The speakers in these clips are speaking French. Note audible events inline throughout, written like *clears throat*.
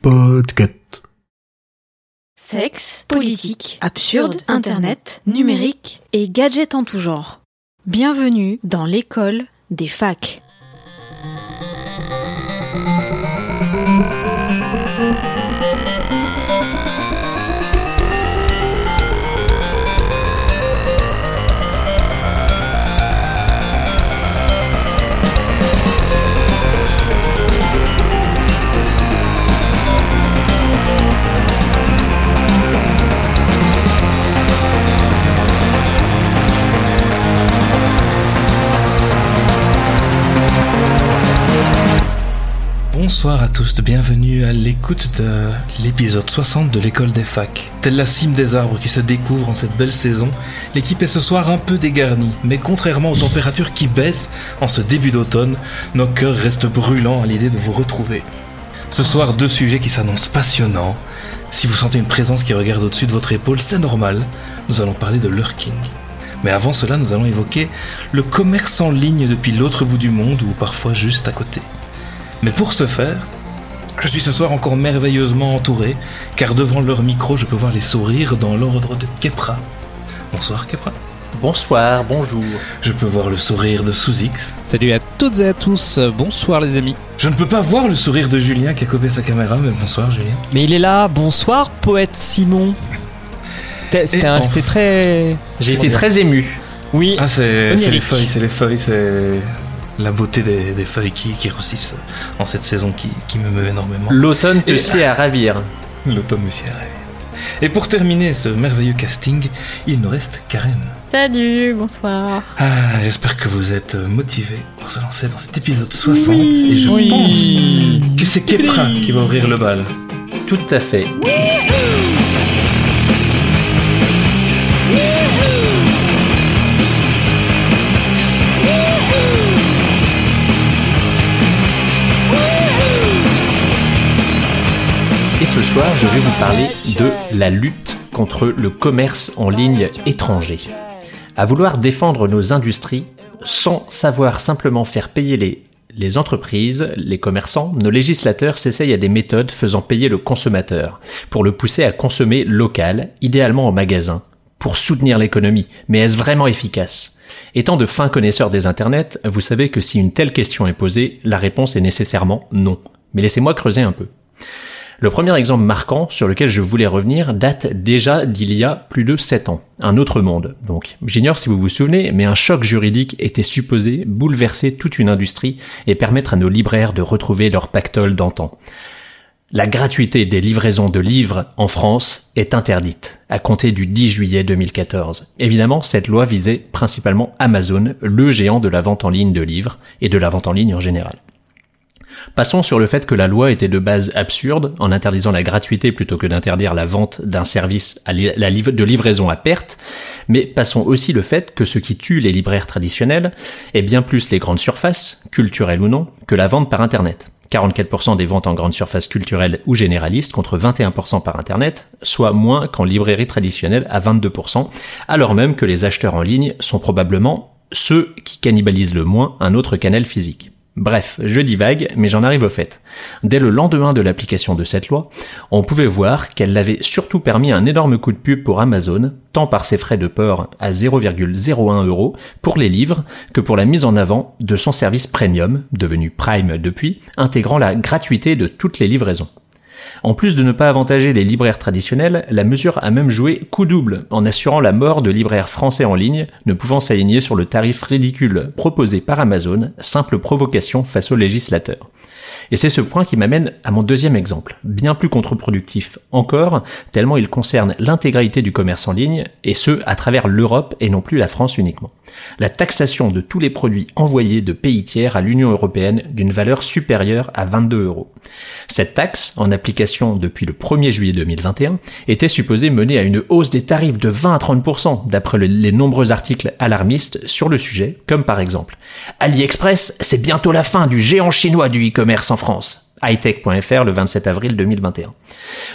Podcast. Sexe, politique, absurde, internet, numérique et gadgets en tout genre. Bienvenue dans l'école des facs. Bonsoir à tous, bienvenue à l'écoute de l'épisode 60 de l'école des facs. Telle la cime des arbres qui se découvre en cette belle saison, l'équipe est ce soir un peu dégarnie, mais contrairement aux températures qui baissent en ce début d'automne, nos cœurs restent brûlants à l'idée de vous retrouver. Ce soir, deux sujets qui s'annoncent passionnants. Si vous sentez une présence qui regarde au-dessus de votre épaule, c'est normal, nous allons parler de lurking. Mais avant cela, nous allons évoquer le commerce en ligne depuis l'autre bout du monde ou parfois juste à côté. Mais pour ce faire, je suis ce soir encore merveilleusement entouré, car devant leur micro, je peux voir les sourires dans l'ordre de Kepra. Bonsoir Kepra. Bonsoir, bonjour. Je peux voir le sourire de Sous-X. Salut à toutes et à tous, bonsoir les amis. Je ne peux pas voir le sourire de Julien qui a coupé sa caméra, mais bonsoir Julien. Mais il est là, bonsoir poète Simon. C'était c'était Et un- enfin- c'était très... J'ai été très ému. Oui, Ah, c'est c'est les feuilles, c'est les feuilles, c'est la beauté des, des feuilles qui, qui roussissent en cette saison qui, qui me meut énormément. L'automne te sied à ravir. L'automne me s'y arrive. Et pour terminer ce merveilleux casting, il nous reste Karen. Salut, bonsoir. Ah, j'espère que vous êtes motivés pour se lancer dans cet épisode 60. et je pense que c'est Kepra qui va ouvrir le bal. Tout à fait. Et ce soir, je vais vous parler de la lutte contre le commerce en ligne étranger. À vouloir défendre nos industries sans savoir simplement faire payer les, entreprises, les commerçants, nos législateurs s'essayent à des méthodes faisant payer le consommateur pour le pousser à consommer local, idéalement en magasin, pour soutenir l'économie. Mais est-ce vraiment efficace? Étant de fins connaisseurs des internets, vous savez que si une telle question est posée, la réponse est nécessairement non. Mais laissez-moi creuser un peu. Le premier exemple marquant sur lequel je voulais revenir date déjà d'il y a plus de 7 ans. Un autre monde, donc. J'ignore si vous vous souvenez, mais un choc juridique était supposé bouleverser toute une industrie et permettre à nos libraires de retrouver leur pactole d'antan. La gratuité des livraisons de livres en France est interdite à compter du 10 juillet 2014. Évidemment, cette loi visait principalement Amazon, le géant de la vente en ligne de livres et de la vente en ligne en général. Passons sur le fait que la loi était de base absurde en interdisant la gratuité plutôt que d'interdire la vente d'un service de livraison à perte, mais passons aussi le fait que ce qui tue les libraires traditionnels est bien plus les grandes surfaces, culturelles ou non, que la vente par Internet. 44% des ventes en grande surface culturelle ou généraliste contre 21% par Internet, soit moins qu'en librairie traditionnelle à 22%, alors même que les acheteurs en ligne sont probablement ceux qui cannibalisent le moins un autre canal physique. Bref, je divague, mais j'en arrive au fait. Dès le lendemain de l'application de cette loi, on pouvait voir qu'elle avait surtout permis un énorme coup de pub pour Amazon, tant par ses frais de port à 0,01 euros pour les livres que pour la mise en avant de son service premium, devenu Prime depuis, intégrant la gratuité de toutes les livraisons. En plus de ne pas avantager les libraires traditionnels, la mesure a même joué coup double en assurant la mort de libraires français en ligne ne pouvant s'aligner sur le tarif ridicule proposé par Amazon, simple provocation face aux législateurs. Et c'est ce point qui m'amène à mon deuxième exemple, bien plus contre-productif encore, tellement il concerne l'intégralité du commerce en ligne, et ce, à travers l'Europe et non plus la France uniquement. La taxation de tous les produits envoyés de pays tiers à l'Union européenne d'une valeur supérieure à 22 euros. Cette taxe, en application depuis le 1er juillet 2021, était supposée mener à une hausse des tarifs de 20 à 30% d'après le- les nombreux articles alarmistes sur le sujet, comme par exemple AliExpress, c'est bientôt la fin du géant chinois du e-commerce en France. hightech.fr le 27 avril 2021.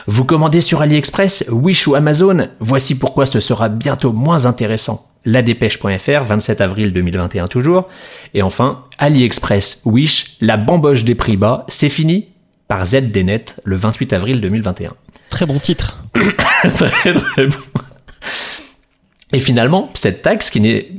Vous commandez sur AliExpress, Wish ou Amazon Voici pourquoi ce sera bientôt moins intéressant. La dépêche.fr, 27 avril 2021 toujours. Et enfin, AliExpress, Wish, la bamboche des prix bas, c'est fini par ZDNet le 28 avril 2021. Très bon titre. *coughs* très très bon. Et finalement, cette taxe, qui n'est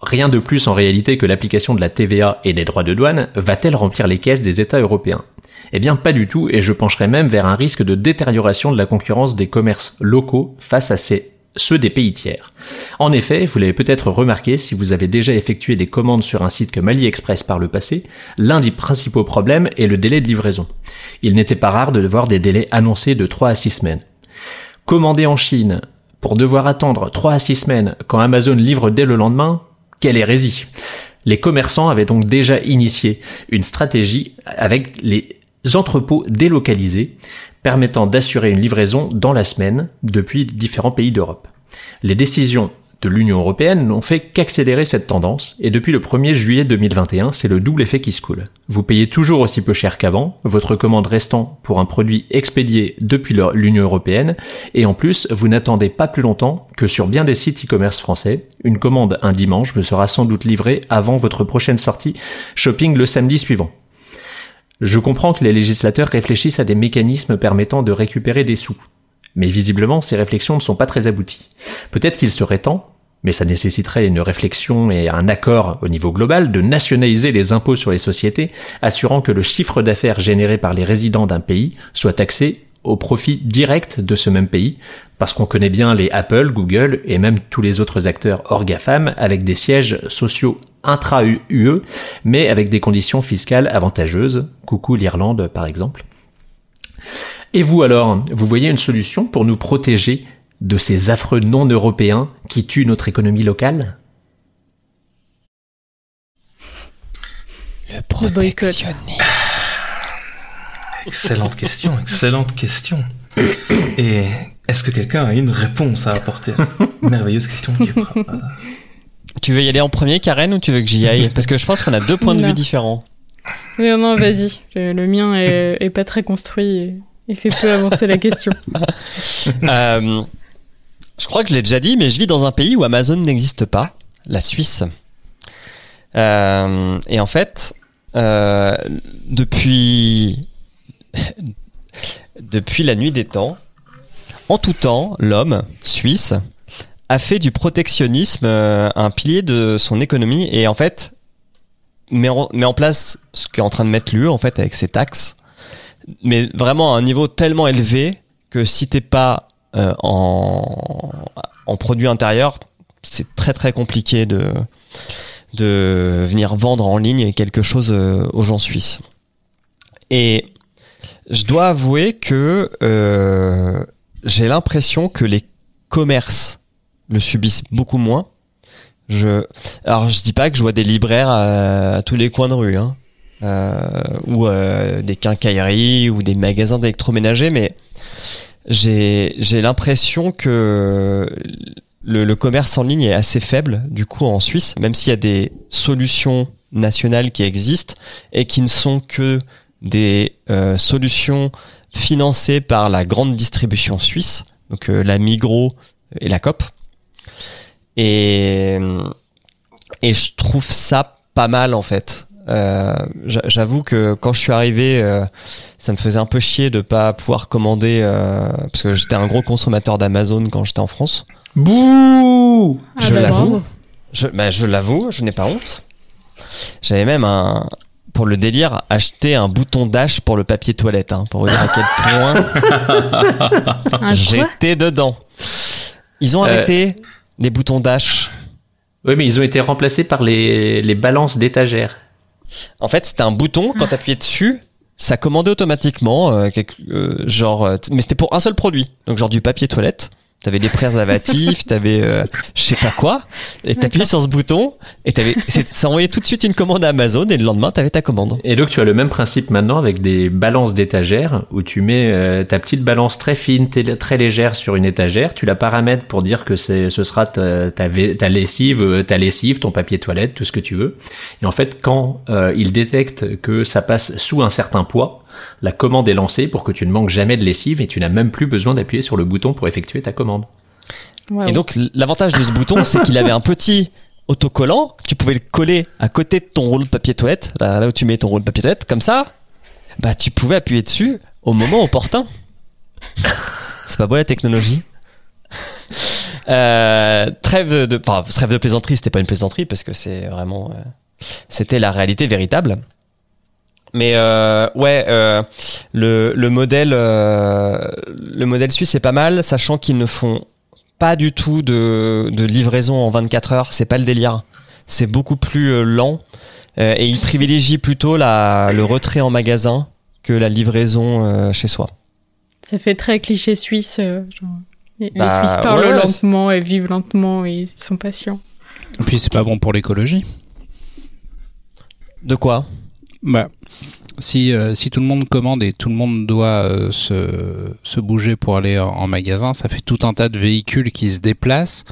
rien de plus en réalité que l'application de la TVA et des droits de douane, va-t-elle remplir les caisses des États européens? Eh bien pas du tout, et je pencherai même vers un risque de détérioration de la concurrence des commerces locaux face à ces ceux des pays tiers. En effet, vous l'avez peut-être remarqué si vous avez déjà effectué des commandes sur un site comme AliExpress par le passé, l'un des principaux problèmes est le délai de livraison. Il n'était pas rare de voir des délais annoncés de 3 à 6 semaines. Commander en Chine pour devoir attendre 3 à 6 semaines quand Amazon livre dès le lendemain, quelle hérésie. Les commerçants avaient donc déjà initié une stratégie avec les entrepôts délocalisés permettant d'assurer une livraison dans la semaine depuis différents pays d'Europe. Les décisions de l'Union européenne n'ont fait qu'accélérer cette tendance, et depuis le 1er juillet 2021, c'est le double effet qui se coule. Vous payez toujours aussi peu cher qu'avant, votre commande restant pour un produit expédié depuis l'Union européenne, et en plus, vous n'attendez pas plus longtemps que sur bien des sites e-commerce français, une commande un dimanche me sera sans doute livrée avant votre prochaine sortie shopping le samedi suivant. Je comprends que les législateurs réfléchissent à des mécanismes permettant de récupérer des sous. Mais visiblement, ces réflexions ne sont pas très abouties. Peut-être qu'il serait temps, mais ça nécessiterait une réflexion et un accord au niveau global de nationaliser les impôts sur les sociétés, assurant que le chiffre d'affaires généré par les résidents d'un pays soit taxé au profit direct de ce même pays, parce qu'on connaît bien les Apple, Google et même tous les autres acteurs hors GAFAM avec des sièges sociaux intra-UE, mais avec des conditions fiscales avantageuses. Coucou l'Irlande par exemple. Et vous alors, vous voyez une solution pour nous protéger de ces affreux non-européens qui tuent notre économie locale? Le protectionnisme. Excellente question, excellente question. Et est-ce que quelqu'un a une réponse à apporter? Merveilleuse question. Tu veux y aller en premier, Karen, ou tu veux que j'y aille Parce que je pense qu'on a deux points de Non. vue différents. Oui, non, vas-y. Le, le mien est, est pas très construit et, et fait peu avancer la question. *laughs* Euh, je crois que je l'ai déjà dit, mais je vis dans un pays où Amazon n'existe pas, la Suisse. Euh, et en fait, euh, depuis depuis la nuit des temps, en tout temps, l'homme suisse a fait du protectionnisme euh, un pilier de son économie et en fait met en, place ce qu'est en train de mettre l'UE en fait avec ses taxes, mais vraiment à un niveau tellement élevé que si t'es pas euh, en, en produit intérieur, c'est très très compliqué de de venir vendre en ligne quelque chose euh, aux gens suisses. Et je dois avouer que j'ai l'impression que les commerces le subissent beaucoup moins. Je, alors je dis pas que je vois des libraires à, tous les coins de rue, hein, euh, ou euh, des quincailleries ou des magasins d'électroménager, mais j'ai j'ai l'impression que le, le commerce en ligne est assez faible du coup en Suisse, même s'il y a des solutions nationales qui existent et qui ne sont que des euh, solutions financées par la grande distribution suisse, donc euh, la Migros et la COP. Et, et je trouve ça pas mal en fait. Euh, j'a- J'avoue que quand je suis arrivé, euh, ça me faisait un peu chier de pas pouvoir commander euh, parce que j'étais un gros consommateur d'Amazon quand j'étais en France. Bouh Ah Je bah, l'avoue. Je, bah, je l'avoue, je n'ai pas honte. J'avais même un, pour le délire, acheté un bouton dash pour le papier toilette, hein, pour vous dire à quel point *laughs* j'étais dedans. Ils ont Euh. arrêté les boutons dash. Oui, mais ils ont été remplacés par les, les balances d'étagères. En fait, c'était un bouton, quand t'appuyais dessus, ça commandait automatiquement, euh, quelque- euh, genre, euh, mais c'était pour un seul produit. Donc, genre du papier toilette. T'avais des préservatifs, *laughs* t'avais euh, je sais pas quoi, et t'appuyais sur ce bouton, et t'avais, ça envoyait tout de suite une commande à Amazon, et le lendemain, t'avais ta commande. Et donc tu as le même principe maintenant avec des balances d'étagères où tu mets euh, ta petite balance très fine, très légère sur une étagère, tu la paramètres pour dire que c'est, ce sera ta, ta, ta lessive, euh, ta lessive, ton papier toilette, tout ce que tu veux. Et en fait, quand euh, il détecte que ça passe sous un certain poids, La commande est lancée pour que tu ne manques jamais de lessive et tu n'as même plus besoin d'appuyer sur le bouton pour effectuer ta commande. Et donc l'avantage de ce bouton, c'est qu'il avait un petit autocollant. Tu pouvais le coller à côté de ton rouleau de papier toilette, là, là où tu mets ton rouleau de papier toilette, comme ça. Bah, tu pouvais appuyer dessus au moment opportun. *laughs* c'est pas beau la technologie. Euh, trêve de, enfin, trêve de plaisanterie, c'était pas une plaisanterie parce que c'est vraiment, euh, c'était la réalité véritable. Mais euh, ouais, euh, le, le modèle, euh, le modèle suisse c'est pas mal, sachant qu'ils ne font pas du tout de, de livraison en 24 heures. C'est pas le délire. C'est beaucoup plus lent euh, et ils privilégient plutôt la, le retrait en magasin que la livraison euh, chez soi. Ça fait très cliché suisse. euh, genre, les, Bah, Suisses parlent ouais, lentement et vivent lentement et ils sont patients. Et puis c'est pas bon pour l'écologie. De quoi? Bah, si, euh, si tout le monde commande et tout le monde doit euh, se, se bouger pour aller en, en magasin, ça fait tout un tas de véhicules qui se déplacent.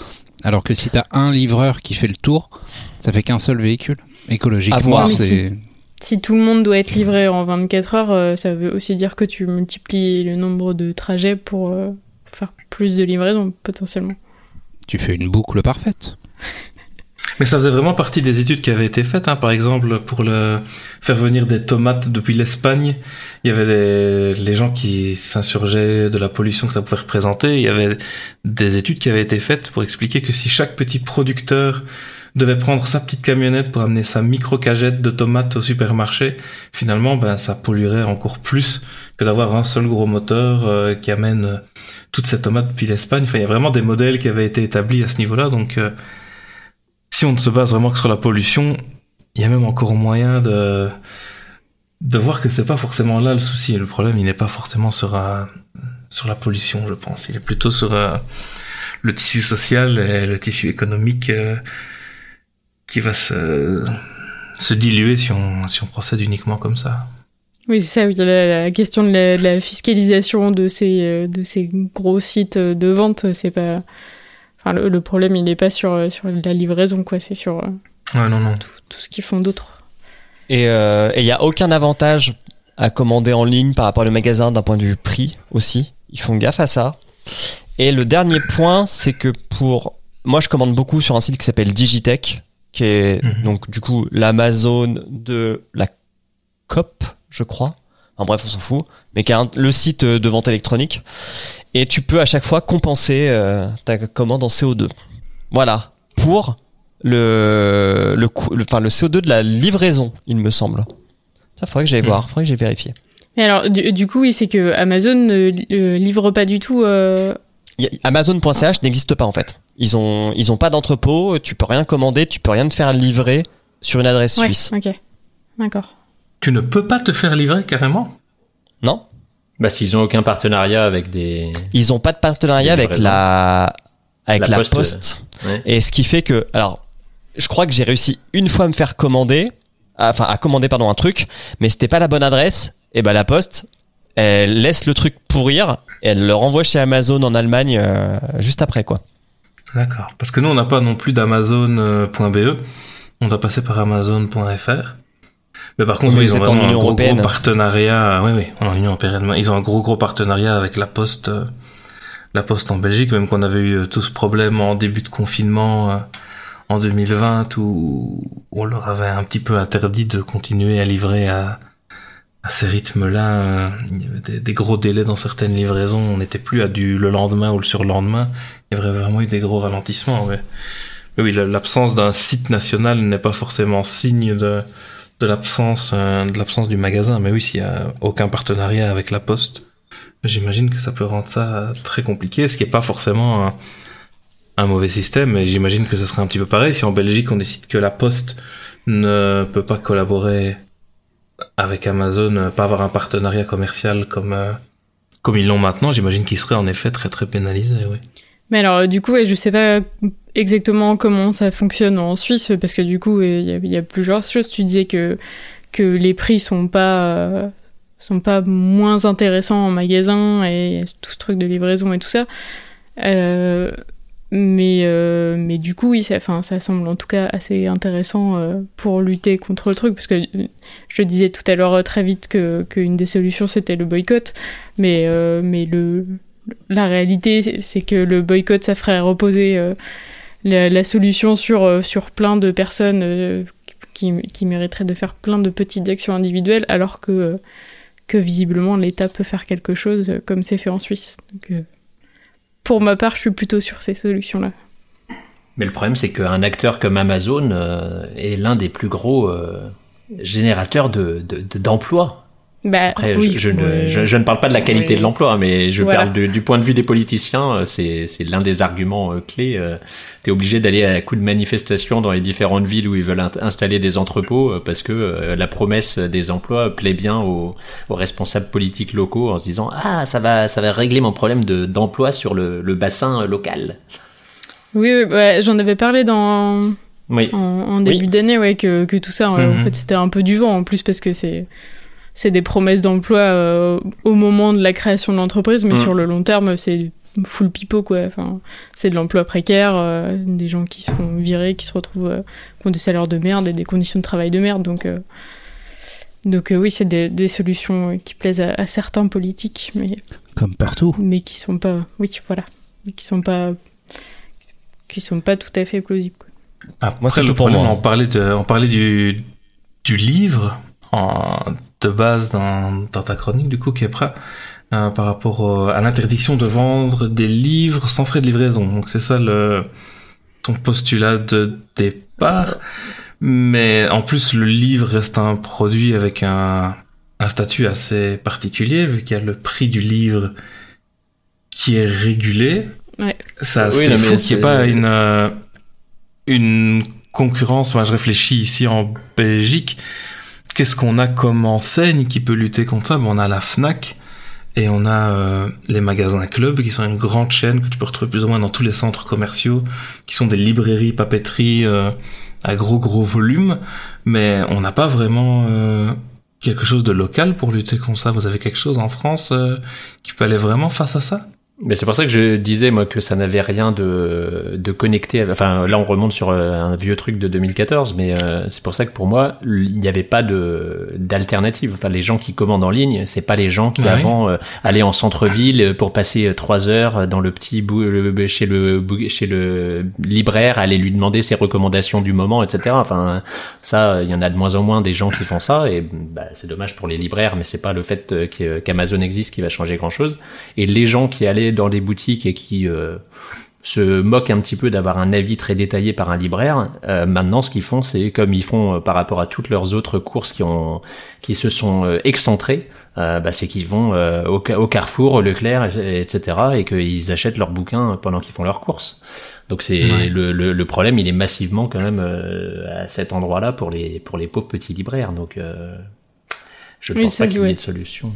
Alors que si t'as un livreur qui fait le tour, ça fait qu'un seul véhicule. Écologiquement, voir. c'est. Si tout le monde doit être livré en 24 heures, euh, ça veut aussi dire que tu multiplies le nombre de trajets pour euh, faire plus de livraisons potentiellement. Tu fais une boucle parfaite. *laughs* Mais ça faisait vraiment partie des études qui avaient été faites, hein. par exemple pour le faire venir des tomates depuis l'Espagne. Il y avait des... les gens qui s'insurgeaient de la pollution que ça pouvait représenter. Il y avait des études qui avaient été faites pour expliquer que si chaque petit producteur devait prendre sa petite camionnette pour amener sa micro cagette de tomates au supermarché, finalement, ben ça polluerait encore plus que d'avoir un seul gros moteur euh, qui amène toutes ces tomates depuis l'Espagne. Enfin, il y a vraiment des modèles qui avaient été établis à ce niveau-là, donc. euh, si on ne se base vraiment que sur la pollution, il y a même encore moyen de, de voir que c'est pas forcément là le souci. Le problème, il n'est pas forcément sur, un- sur la pollution, je pense. Il est plutôt sur euh, le tissu social et le tissu économique euh, qui va se, se diluer si on, si on procède uniquement comme ça. Oui, c'est ça, la, question de la, de la fiscalisation de ces, euh, de ces gros sites euh, de vente, c'est pas. Enfin, le, le problème, il n'est pas sur, euh, sur la livraison, quoi, c'est sur euh, Ouais, non, non. tout ce qu'ils font d'autre. Et il n'y a aucun avantage à commander en ligne par rapport au magasin d'un point de vue prix aussi. Ils font gaffe à ça. Et le dernier point, c'est que pour... Moi, je commande beaucoup sur un site qui s'appelle Digitech, qui est Mhm. donc du coup l'Amazon de la COP, je crois. Enfin bref, on s'en fout. Mais qui un- le site de vente électronique. Et tu peux à chaque fois compenser euh, ta commande en CO2. Voilà. Pour le, le, enfin, le CO2 de la livraison, il me semble. Ça, faudrait que j'aille Mhm. voir, faudrait que j'aille vérifier. Mais alors, du, du coup, oui, c'est que Amazon ne li- euh, livre pas du tout. euh, Amazon.ch n'existe pas en fait. Ils ont, ils ont pas d'entrepôt, tu peux rien commander, tu peux rien te faire livrer sur une adresse ouais, suisse. ok. D'accord. Tu ne peux pas te faire livrer carrément? Non Bah, s'ils ont aucun partenariat avec des. Ils ont pas de partenariat avec la, avec La la, poste, poste. Ouais. Et ce qui fait que, alors, je crois que j'ai réussi une fois à me faire commander, à- enfin à commander pardon un truc, mais c'était pas la bonne adresse. Et ben la poste, elle laisse le truc pourrir, et elle le renvoie chez Amazon en Allemagne euh, juste après quoi. D'accord. Parce que nous, on n'a pas non plus d'Amazon.be. On doit passer par Amazon.fr. Mais par contre, Oui, ils ont en un gros, gros partenariat. Oui, oui, en Union européenne. Ils ont un gros, gros partenariat avec la Poste, euh, la Poste en Belgique, même qu'on avait eu euh, tout ce problème en début de confinement euh, en 2020 où on leur avait un petit peu interdit de continuer à livrer à, à ces rythmes-là. euh, Il y avait des, des gros délais dans certaines livraisons. On n'était plus à du le lendemain ou le surlendemain. Il y avait vraiment eu des gros ralentissements. Ouais. Mais oui, la- l'absence d'un site national n'est pas forcément signe de, de l'absence euh, de l'absence du magasin. Mais oui, s'il y a aucun partenariat avec la Poste, j'imagine que ça peut rendre ça très compliqué. Ce qui est pas forcément un, un mauvais système. Mais j'imagine que ce serait un petit peu pareil si en Belgique on décide que la Poste ne peut pas collaborer avec Amazon, euh, pas avoir un partenariat commercial comme euh, comme ils l'ont maintenant. J'imagine qu'ils seraient en effet très très pénalisés. Oui. Mais alors, euh, du coup, je sais pas exactement comment ça fonctionne en Suisse, parce que du coup, euh, il y, a- plusieurs choses. Tu disais que, que les prix sont pas, euh, sont pas moins intéressants en magasin et tout ce truc de livraison et tout ça. Mais, mais du coup, oui, ça, semble en tout cas assez intéressant pour lutter contre le truc, parce que je disais tout à l'heure très vite que qu'une des solutions c'était le boycott, mais, mais le, la réalité c'est- que le boycott ça ferait reposer euh, la, solution sur, euh, sur plein de personnes euh, qui, qui mériteraient de faire plein de petites actions individuelles, alors que, que visiblement l'État peut faire quelque chose comme c'est fait en Suisse. Pour ma part, je suis plutôt sur ces solutions-là. Mais le problème, c'est qu'un acteur comme Amazon est l'un des plus gros générateurs de, de, d'emplois. Bah, Après, oui, je, je ne, je, je ne parle pas de la qualité Oui. de l'emploi, mais je Voilà. parle de- du point de vue des politiciens. euh, C'est, c'est l'un des arguments euh, clés. Euh, T'es obligé d'aller à coup de manifestation dans les différentes villes où ils veulent installer des entrepôts parce que la promesse des emplois plaît bien aux, aux responsables politiques locaux en se disant ah ça va ça va régler mon problème de, d'emploi sur le, le bassin local. Oui, ouais, j'en avais parlé dans, en, en début d'année, ouais, que, que tout ça, en Mhm. fait, c'était un peu du vent en plus parce que c'est c'est des promesses d'emploi euh, au moment de la création de l'entreprise, mais Mhm. sur le long terme, c'est full pipeau, quoi. Enfin, c'est de l'emploi précaire, euh, des gens qui se font virer, qui se retrouvent, euh, qui ont des salaires de merde et des conditions de travail de merde, donc. euh, donc euh, oui, c'est des, des solutions qui plaisent à, à certains politiques, mais Comme partout. mais qui sont pas oui voilà mais qui sont pas qui sont pas tout à fait plausibles quoi. Après, Moi, c'est tout pour problème, moi. On parlait, de, on parlait du, du livre en, de base dans, dans ta chronique, du coup, Kepra, euh, par rapport au- à l'interdiction de vendre des livres sans frais de livraison. Donc, c'est ça le, ton postulat de départ. Mais en plus, le livre reste un produit avec un, un statut assez particulier, vu qu'il y a le prix du livre qui est régulé. Ouais. Ça, Oui, c'est fou qu'il n'y ait pas une, euh, une concurrence. Enfin, je réfléchis ici en Belgique. Qu'est-ce qu'on a comme enseigne qui peut lutter contre ça? Ben, On a la Fnac et on a euh, les magasins club qui sont une grande chaîne que tu peux retrouver plus ou moins dans tous les centres commerciaux, qui sont des librairies, papeteries euh, à gros gros volume. Mais on n'a pas vraiment euh, quelque chose de local pour lutter contre ça. Vous avez quelque chose en France euh, qui peut aller vraiment face à ça? Mais c'est pour ça que je disais moi que ça n'avait rien de, de connecté. Enfin là on remonte sur euh, un vieux truc de 2014, mais euh, c'est pour ça que pour moi il n'y avait pas de d'alternative. Enfin les gens qui commandent en ligne, c'est pas les gens qui Ouais. avant euh, allaient en centre-ville pour passer euh, trois heures dans le petit bou- le- chez le chez le libraire, aller lui demander ses recommandations du moment, etc. Enfin ça il y en a de moins en moins des gens qui font ça et bah, c'est dommage pour les libraires, mais c'est pas le fait euh, qu'Amazon existe qui va changer grand chose. Et les gens qui allaient dans des boutiques et qui euh, se moquent un petit peu d'avoir un avis très détaillé par un libraire, euh, maintenant ce qu'ils font, c'est comme ils font euh, par rapport à toutes leurs autres courses qui ont qui se sont euh, excentrées, euh, bah, c'est qu'ils vont euh, au, au Carrefour, au Leclerc, et- etc. et qu'ils achètent leurs bouquins pendant qu'ils font leurs courses. Donc c'est Ouais. le, le, le problème, il est massivement quand même euh, à cet endroit-là pour les pour les pauvres petits libraires. Donc euh, je ne Oui, pense pas qu'il y ait de solution.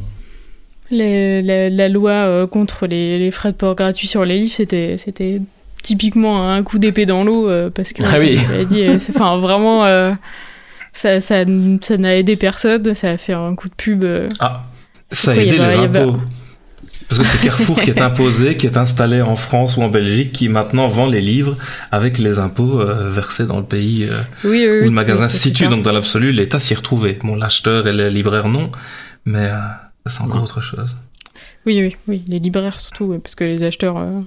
Les- la, la loi euh, contre les, les frais de port gratuits sur les livres c'était c'était typiquement un coup d'épée dans l'eau euh, parce que Ah oui. dit, euh, c'est- enfin vraiment euh, ça ça ça n'a aidé personne ça a fait un coup de pub Ah, ça a aidé les impôts. Parce que c'est Carrefour qui est imposé, qui est installé en France ou en Belgique, qui maintenant vend les livres avec les impôts versés dans le pays oui, oui, où le magasin se situe. Donc dans l'absolu, l'État s'y retrouvé. Bon, l'acheteur et le libraire non, mais c'est encore Ouais. autre chose. Oui, oui, oui, les libraires surtout, ouais, parce que les acheteurs, euh,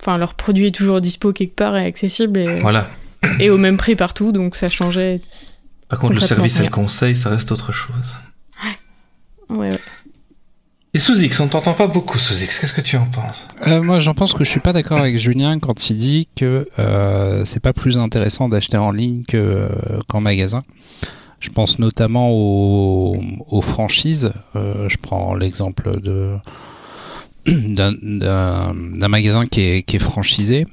enfin, leur produit est toujours dispo quelque part et accessible et, Voilà. *coughs* et au même prix partout, donc ça changeait. Par contre, le service et le conseil, ça reste autre chose. Ouais, ouais. Et sous X, on t'entend pas beaucoup, sous X. Qu'est-ce que tu en penses? Euh, moi, j'en pense que je suis pas d'accord avec Julien quand il dit que euh, c'est pas plus intéressant d'acheter en ligne que euh, qu'en magasin. Je pense notamment aux, franchises. Euh, je prends l'exemple d'un- magasin qui est, franchisé.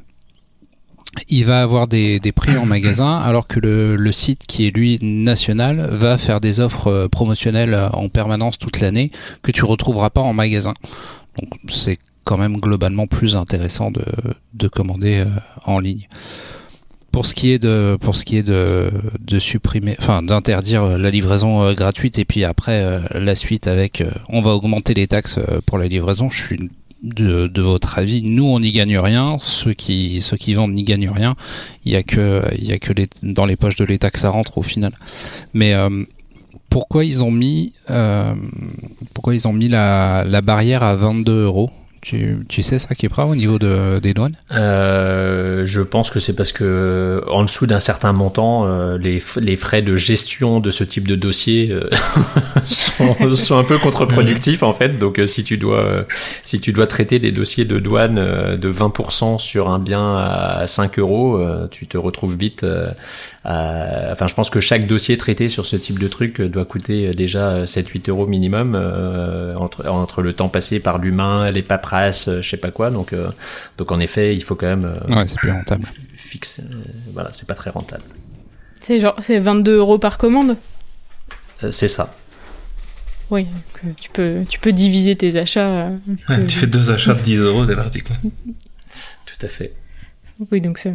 Il va avoir des, prix en magasin, alors que le, site qui est lui national va faire des offres euh, promotionnelles en permanence toute l'année que tu retrouveras pas en magasin. Donc c'est quand même globalement plus intéressant de, de commander euh, en ligne. Pour ce qui est de pour ce qui est de, de supprimer enfin d'interdire euh, la livraison euh, gratuite et puis après euh, la suite avec on va augmenter les taxes pour la livraison, je suis de, de votre avis, nous on n'y gagne rien, ceux qui ceux qui vendent n'y gagnent rien. Il y a que il y a que les, dans les poches de l'État que ça rentre au final. Mais pourquoi ils ont mis euh, pourquoi ils ont mis la, la barrière à 22 euros? Tu, tu sais ça, Kepra, au niveau de, des douanes? Euh, je pense que c'est parce que en dessous d'un certain montant, euh, les, les frais de gestion de ce type de dossier euh, *laughs* sont, sont un peu contre-productifs en fait. Donc euh, si tu dois si tu dois traiter des dossiers de douane euh, de 20% sur un bien à 5 euros, euh, tu te retrouves vite. à- Enfin, je pense que chaque dossier traité sur ce type de truc doit coûter déjà 7-8 euros minimum euh, entre entre le temps passé par l'humain, les paperasses, euh, je sais pas quoi. Donc euh, donc en effet, il faut quand même euh, Ouais, c'est plus rentable. fixe. euh, voilà, c'est pas très rentable. C'est genre, c'est 22 euros par commande? Euh, c'est ça. Oui, donc, euh, tu peux, tu peux diviser tes achats. euh, tu fais deux achats de 10 euros, c'est parti quoi. *laughs* Tout à fait. Oui, donc c'est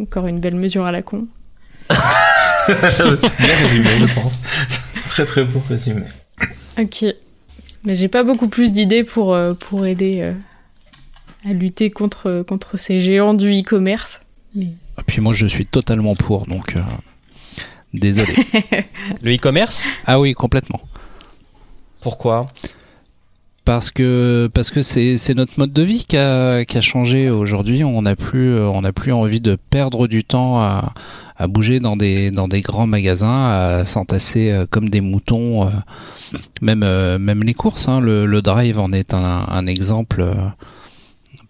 encore une belle mesure à la con. *laughs* Bien résumé, je pense. *laughs* très très beau résumé. Ok. Mais j'ai pas beaucoup plus d'idées pour, euh, pour aider euh, à lutter contre, contre ces géants du e-commerce. Mais- Et puis moi je suis totalement pour, donc euh, désolé. *laughs* Le e-commerce? Ah oui, complètement. Pourquoi? Parce que parce que c'est c'est notre mode de vie qui a, qui a changé aujourd'hui. On n'a plus euh, on n'a plus envie de perdre du temps à, à bouger dans des dans des grands magasins, à s'entasser euh, comme des moutons. euh, Même même les courses, hein, le, le drive en est un, un exemple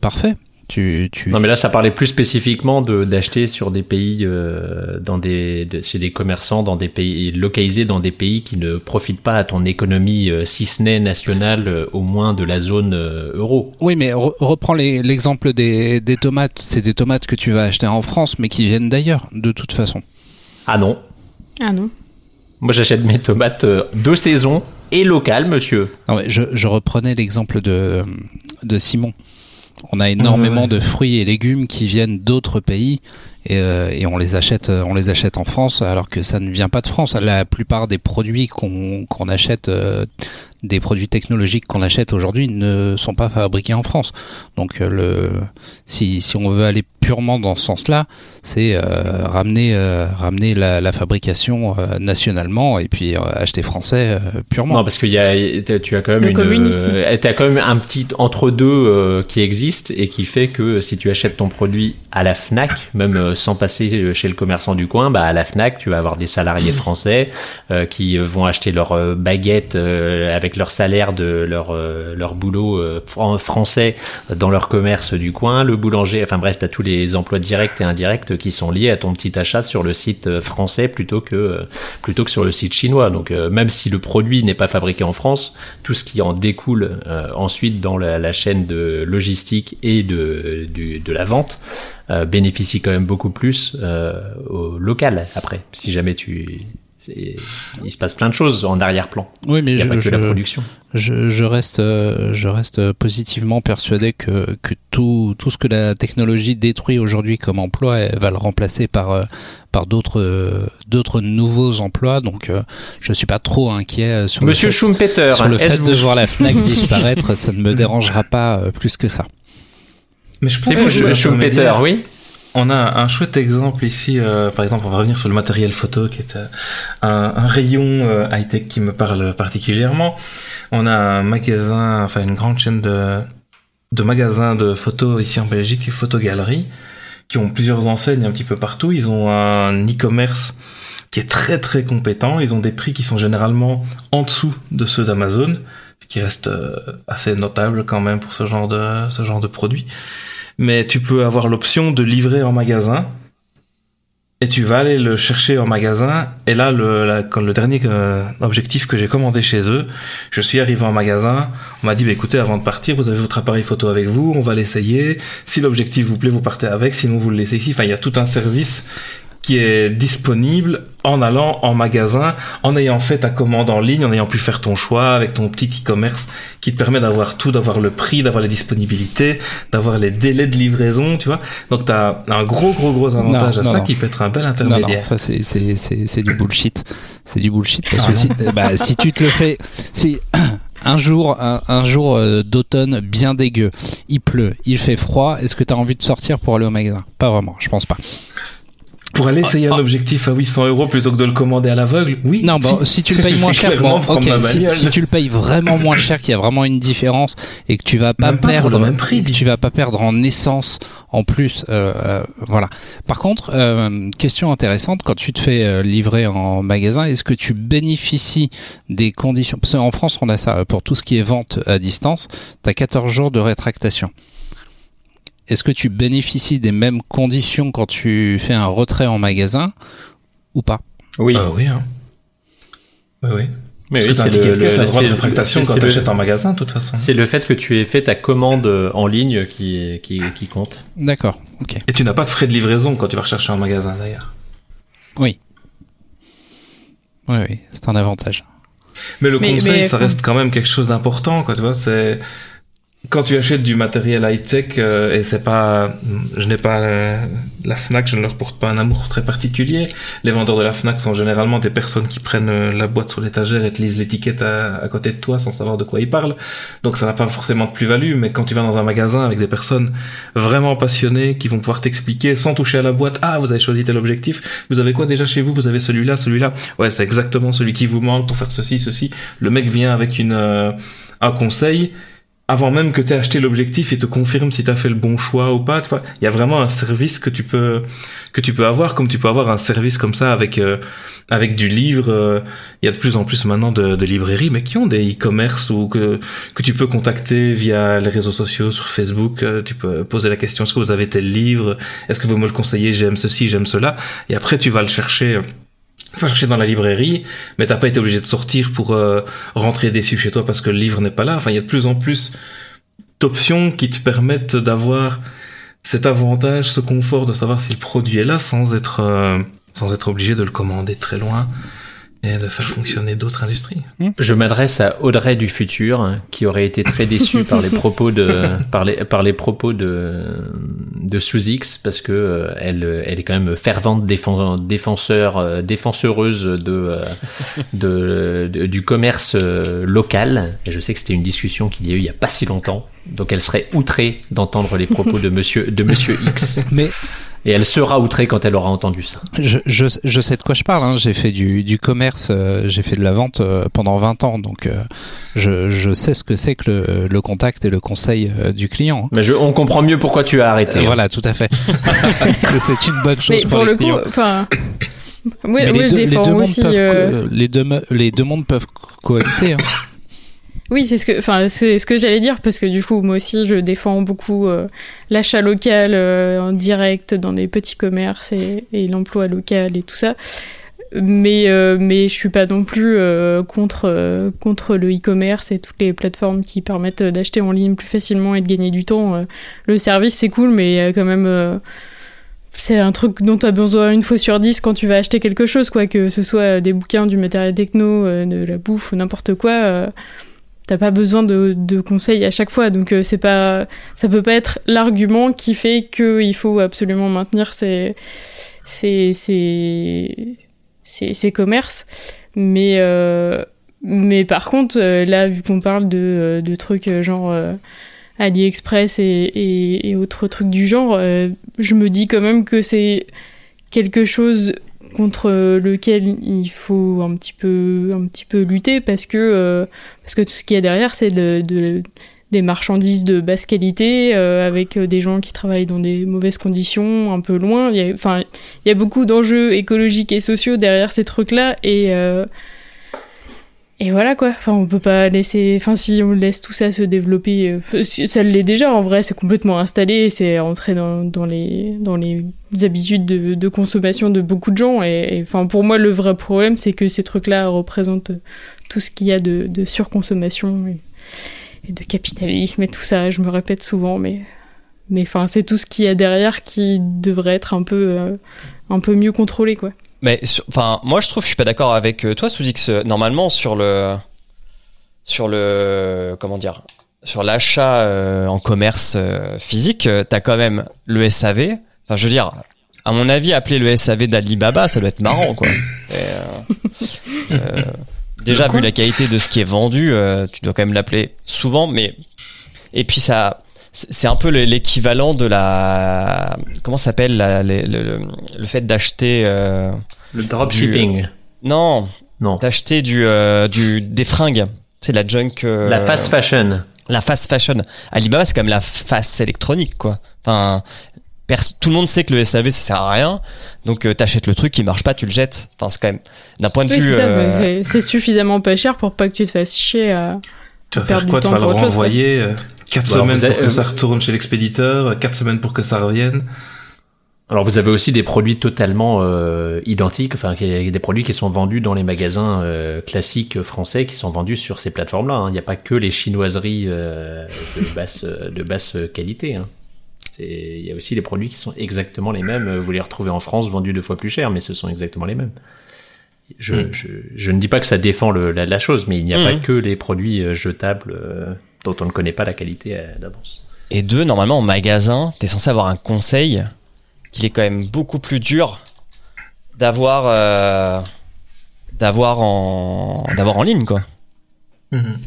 parfait. Tu tu Non mais là ça parlait plus spécifiquement de d'acheter sur des pays euh, dans des de- chez des commerçants dans des pays localisés dans des pays qui ne profitent pas à ton économie euh, si ce n'est nationale euh, au moins de la zone euh, euro. Oui, mais re- reprends l'exemple des, des tomates. C'est des tomates que tu vas acheter en France, mais qui viennent d'ailleurs, de toute façon. Ah non, Ah non. moi j'achète mes tomates de saison et locales monsieur. Non, mais je, je reprenais l'exemple de, de Simon. On a énormément de fruits et légumes qui viennent d'autres pays et, euh, et on les achète, on les achète en France alors que ça ne vient pas de France. La plupart des produits qu'on qu'on achète, euh, des produits technologiques qu'on achète aujourd'hui ne sont pas fabriqués en France. Donc euh, le, si, si on veut aller purement dans ce sens-là, c'est euh, ramener, euh, ramener la, la fabrication euh, nationalement et puis euh, acheter français euh, purement. Non, parce qu'il y a, tu as quand même Le une, communisme. euh, t'as quand même un petit entre deux euh, qui existe et qui fait que si tu achètes ton produit à la Fnac, même euh, sans passer chez le commerçant du coin, bah à la Fnac, tu vas avoir des salariés français euh, qui vont acheter leur baguette euh, avec leur salaire de leur euh, leur boulot euh, fran- français dans leur commerce du coin, le boulanger, enfin bref, t'as tous les emplois directs et indirects qui sont liés à ton petit achat sur le site euh, français plutôt que euh, plutôt que sur le site chinois. Donc euh, même si le produit n'est pas fabriqué en France, tout ce qui en découle ensuite dans la, chaîne de logistique et de, de la vente bénéficie quand même beaucoup plus au local après. Si jamais tu... Il se passe plein de choses en arrière-plan. Oui, Il mais n'y a je, pas que je- la production. Je, je reste, je reste positivement persuadé que, que tout, tout ce que la technologie détruit aujourd'hui comme emploi, elle va le remplacer par, euh, par d'autres, euh, d'autres nouveaux emplois. Donc, euh, je suis pas trop inquiet sur Monsieur le fait, Schumpeter, sur le fait est-ce de voir la *laughs* Fnac disparaître. Ça ne me dérangera pas plus que ça. Mais je pense C'est que vais Schumpeter, oui On a un chouette exemple ici, euh, par exemple, on va revenir sur le matériel photo, qui est euh, un, rayon euh, high-tech qui me parle particulièrement. On a un magasin, enfin une grande chaîne de, de magasins de photos ici en Belgique, les photogaleries, qui ont plusieurs enseignes un petit peu partout. Ils ont un e-commerce qui est très très compétent. Ils ont des prix qui sont généralement en dessous de ceux d'Amazon, ce qui reste euh, assez notable quand même pour ce genre de, ce genre de produit mais tu peux avoir l'option de livrer en magasin. Et tu vas aller le chercher en magasin. Et là le, quand le dernier euh, objectif que j'ai commandé chez eux je suis arrivé en magasin. On m'a dit bah, écoutez avant de partir vous avez votre appareil photo avec vous. On va l'essayer. Si l'objectif vous plaît vous partez avec. Sinon vous le laissez ici. Enfin il y a tout un service qui est disponible en allant en magasin, en ayant fait ta commande en ligne, en ayant pu faire ton choix avec ton petit e-commerce qui te permet d'avoir tout, d'avoir le prix, d'avoir les disponibilités, d'avoir les délais de livraison, tu vois. Donc tu as un gros, gros, gros avantage Non, à non, ça non. qui peut être un bel Non, non, intermédiaire. ça c'est c'est c'est c'est du bullshit. C'est du bullshit parce Ah que si, bah, si tu te le fais, si un jour, un, un jour euh, d'automne bien dégueu, il pleut, il fait froid. Est-ce que tu as envie de sortir pour aller au magasin? Pas vraiment, je pense pas. Pour aller essayer Ah, un objectif à 800 euros plutôt que de le commander à l'aveugle, oui. Non, bon, si tu le *laughs* payes moins cher, bon, si, tu le payes vraiment moins cher, qu'il y a vraiment une différence et que tu vas pas Même pas pour perdre, le même prix, dis. tu vas pas perdre en essence en plus, euh, euh, voilà. Par contre, euh, question intéressante, quand tu te fais euh, livrer en magasin, est-ce que tu bénéficies des conditions? Parce qu'en France, on a ça euh, pour tout ce qui est vente à distance, tu as 14 jours de rétractation. Est-ce que tu bénéficies des mêmes conditions quand tu fais un retrait en magasin ou pas? Oui. Euh, oui, hein. Oui, oui. Mais Parce oui, c'est le- droit de rétractation quand c'est le- t'achètes en magasin, de toute façon. C'est le fait que tu aies fait ta commande en ligne qui, qui, qui compte. D'accord, ok. Et tu n'as pas de frais de livraison quand tu vas rechercher un magasin, d'ailleurs. Oui. Oui, oui, c'est un avantage. Mais le Mais- conseil, mais- ça reste quand même quelque chose d'important, quoi, tu vois, c'est... Quand tu achètes du matériel high-tech, euh, et c'est pas... Je n'ai pas... euh, la FNAC, je ne leur porte pas un amour très particulier. Les vendeurs de la FNAC sont généralement des personnes qui prennent euh, la boîte sur l'étagère et te lisent l'étiquette à, à côté de toi sans savoir de quoi ils parlent. Donc ça n'a pas forcément de plus-value, mais quand tu vas dans un magasin avec des personnes vraiment passionnées qui vont pouvoir t'expliquer sans toucher à la boîte, ah, vous avez choisi tel objectif, vous avez quoi déjà chez vous, vous avez celui-là, celui-là. Ouais, c'est exactement celui qui vous manque pour faire ceci, ceci. Le mec vient avec une, euh, un conseil avant même que tu aies acheté l'objectif et te confirme si tu as fait le bon choix ou pas. Il y a vraiment un service que tu peux que tu peux avoir, comme tu peux avoir un service comme ça avec euh, avec du livre. euh, Il y a de plus en plus maintenant de, de librairies, mais qui ont des e-commerce ou que que tu peux contacter via les réseaux sociaux, sur Facebook. euh, tu peux poser la question est-ce que vous avez tel livre? Est-ce que vous me le conseillez? J'aime ceci, j'aime cela. Et après tu vas le chercher. Tu vas chercher dans la librairie, mais t'as pas été obligé de sortir pour euh, rentrer déçu chez toi parce que le livre n'est pas là. Enfin, il y a de plus en plus d'options qui te permettent d'avoir cet avantage, ce confort de savoir si le produit est là sans être euh, sans être obligé de le commander très loin et de faire fonctionner d'autres industries. Je m'adresse à Audrey du futur, hein, qui aurait été très déçue par les propos de *laughs* par les par les propos de de Sous-X parce que euh, elle elle est quand même fervente défenseur euh, défenseuse de, euh, de, de- du commerce euh, local. Et je sais que c'était une discussion qu'il y a eu il y a pas si longtemps. Donc elle serait outrée d'entendre les propos de monsieur de monsieur X *laughs* Mais et elle sera outrée quand elle aura entendu ça. je, je, je sais de quoi je parle. Hein. J'ai fait du, du commerce, euh, j'ai fait de la vente euh, pendant 20 ans, donc euh, je, je sais ce que c'est que le, le contact et le conseil euh, du client. Mais je, on comprend mieux pourquoi tu as arrêté. Euh, hein. voilà, tout à fait. *laughs* Que c'est une bonne chose Mais pour, pour les le coup, clients. Oui, Mais oui, les, je deux, les deux mondes aussi. peuvent, euh, co- les, deux, les deux mondes peuvent co- cohabiter. hein. Oui, c'est ce que, enfin, c'est ce que j'allais dire parce que du coup, moi aussi, je défends beaucoup euh, l'achat local euh, en direct dans des petits commerces et, l'emploi local et tout ça. Mais euh, mais je suis pas non plus euh, contre contre le e-commerce et toutes les plateformes qui permettent d'acheter en ligne plus facilement et de gagner du temps. Le service c'est cool, mais quand même c'est un truc dont tu as besoin une fois sur dix quand tu vas acheter quelque chose, quoi, que ce soit des bouquins, du matériel techno, de la bouffe ou n'importe quoi. T'as pas besoin de, de conseils à chaque fois, donc euh, c'est pas, ça peut pas être l'argument qui fait que il faut absolument maintenir ces, ces, ces, ces, ces commerces. Mais, euh, mais par contre, euh, là, vu qu'on parle de, de trucs genre AliExpress et, et, et autres trucs du genre, je me dis quand même que c'est quelque chose contre lequel il faut un petit peu un petit peu lutter parce que euh, parce que tout ce qu'il y a derrière c'est de, de- des marchandises de basse qualité euh, avec des gens qui travaillent dans des mauvaises conditions un peu loin. Enfin il y a beaucoup d'enjeux écologiques et sociaux derrière ces trucs là et euh, et voilà quoi, enfin on peut pas laisser, enfin si on laisse tout ça se développer, euh, ça l'est déjà en vrai, c'est complètement installé, c'est entré dans, les dans les habitudes de, consommation de beaucoup de gens. Et enfin pour moi le vrai problème c'est que ces trucs-là représentent tout ce qu'il y a de, surconsommation et, et de capitalisme et tout ça, je me répète souvent mais mais enfin c'est tout ce qu'il y a derrière qui devrait être un peu euh, un peu mieux contrôlé quoi. Mais enfin, moi je trouve, je suis pas d'accord avec euh, toi, Sous-X. Euh, Normalement, sur le, sur le, comment dire, sur l'achat euh, en commerce euh, physique, euh, t'as quand même le SAV. Enfin, je veux dire, à mon avis, appeler le SAV d'Alibaba, ça doit être marrant, quoi. Et, euh, *laughs* Déjà, vu la qualité de ce qui est vendu, euh, tu dois quand même l'appeler souvent, mais. Et puis, ça. C'est un peu le- l'équivalent de la. Comment ça s'appelle le, le- le fait d'acheter. euh, Le dropshipping. Non, Non. d'acheter du, euh, du, des fringues. C'est de la junk. euh, La fast fashion. La fast fashion. Alibaba, c'est quand même la fast électronique, quoi. Enfin, tout le monde sait que le SAV, ça sert à rien. Donc, euh, t'achètes le truc qui marche pas, tu le jettes. Enfin, c'est quand même. D'un point de Oui, vue. c'est euh, suffisamment pas cher pour pas que tu te fasses chier à. Tu vas faire du quoi? Tu temps vas le autre chose, renvoyer 4 Bon, alors, semaines pour que euh, ça retourne chez l'expéditeur, 4 semaines pour que ça revienne. Alors vous avez aussi des produits totalement euh, identiques, enfin des produits qui sont vendus dans les magasins euh, classiques français qui sont vendus sur ces plateformes-là. hein. Il n'y a pas que les chinoiseries euh, de *laughs* basse de basse qualité. hein. C'est- Il y a aussi des produits qui sont exactement les mêmes. Vous les retrouvez en France vendus deux fois plus cher, mais ce sont exactement les mêmes. Je, Mm. je, je ne dis pas que ça défend le, la, la chose, mais il n'y a pas que les produits euh, jetables euh, dont on ne connaît pas la qualité euh, d'avance. Et deux, normalement, en magasin, t'es censé avoir un conseil qu'il est quand même beaucoup plus dur d'avoir euh, d'avoir en d'avoir en ligne, quoi. Mhm.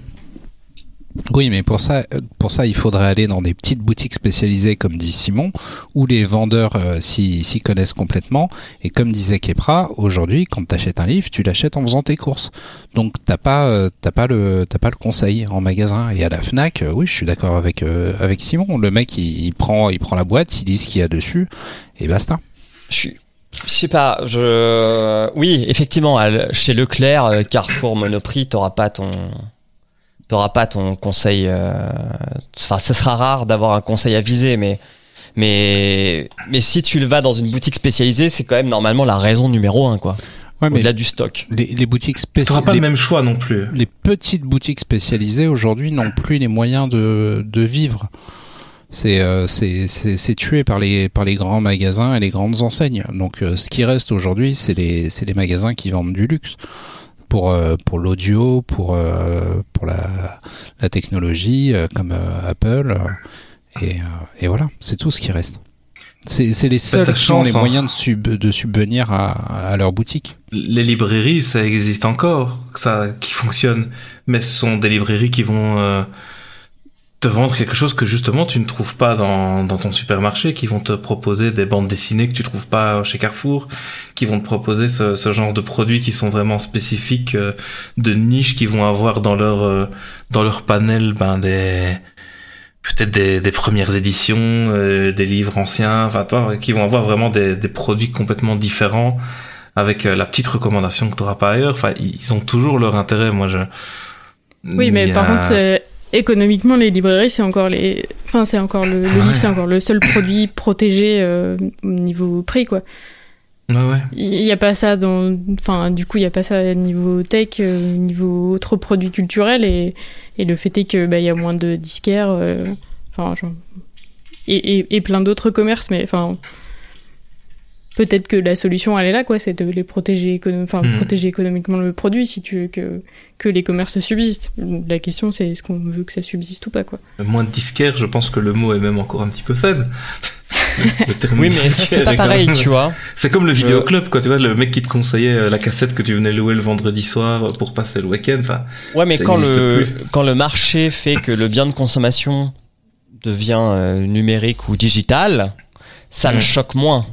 Oui, mais pour ça, euh, pour ça, il faudrait aller dans des petites boutiques spécialisées, comme dit Simon, où les vendeurs euh, s'y connaissent complètement. Et comme disait Kepra, aujourd'hui, quand tu achètes un livre, tu l'achètes en faisant tes courses. Donc t'as pas, euh, t'as pas le, t'as pas le conseil en magasin. Et à la Fnac, oui, je suis d'accord avec avec Simon. Le mec, il, prend, il prend la boîte, il dit ce qu'il y a dessus, et basta. Je suis je sais pas, je oui, effectivement, chez Leclerc, Carrefour, Monoprix, t'auras pas ton t'auras pas ton conseil euh, enfin ça sera rare d'avoir un conseil avisé mais mais mais si tu le vas dans une boutique spécialisée, c'est quand même normalement la raison numéro un quoi. Ouais, mais Au-delà du stock. les, les boutiques Tu spécialisées, n'auras pas le même choix non plus. les petites boutiques spécialisées aujourd'hui n'ont plus les moyens de, de vivre. C'est euh, c'est c'est c'est tué par les par les grands magasins et les grandes enseignes. Donc euh, ce qui reste aujourd'hui, c'est les c'est les magasins qui vendent du luxe pour euh, pour l'audio, pour euh, pour la la technologie euh, comme Apple et et voilà, c'est tout ce qui reste. C'est c'est les seuls qui ont les hein. moyens de sub de subvenir à à leur boutique. Les librairies, ça existe encore, ça qui fonctionne, mais ce sont des librairies qui vont euh, te vendre quelque chose que justement tu ne trouves pas dans, dans ton supermarché, qui vont te proposer des bandes dessinées que tu trouves pas chez Carrefour, qui vont te proposer ce, ce genre de produits qui sont vraiment spécifiques, euh, de niche, qui vont avoir dans leur euh, dans leur panel ben des peut-être des, des premières éditions, euh, des livres anciens, enfin toi, qui vont avoir vraiment des, des produits complètement différents avec euh, la petite recommandation que tu n'auras pas ailleurs. Enfin, ils ont toujours leur intérêt. Moi, je. Oui, mais a- par contre, euh, économiquement, les librairies, c'est encore les. Enfin, c'est encore le, le Ouais. livre, c'est encore le seul produit protégé euh, au niveau prix, quoi. Ouais, ouais. Il n'y a pas ça dans. Enfin, du coup, il n'y a pas ça niveau tech, euh, niveau autres produits culturels, et, et le fait est que bah, il y a moins de disquaires, euh, enfin, genre- et, et, et plein d'autres commerces, mais enfin. Peut-être que la solution, elle est là, quoi, c'est de les protéger, enfin, Mhm. protéger économiquement le produit si tu veux que, que les commerces subsistent. La question, c'est est-ce qu'on veut que ça subsiste ou pas, quoi. Moins de disquaires, je pense que le mot est même encore un petit peu faible. *laughs* Le terme Oui, mais c'est disquaire pas pareil, même- tu vois. C'est comme le Je- vidéoclub, quoi. Tu vois, le mec qui te conseillait euh, la cassette que tu venais louer le vendredi soir euh, pour passer le week-end. Enfin, Ouais, mais Ça quand le, plus. quand le marché fait que le bien de consommation devient euh, numérique ou digital, ça me Mm. choque moins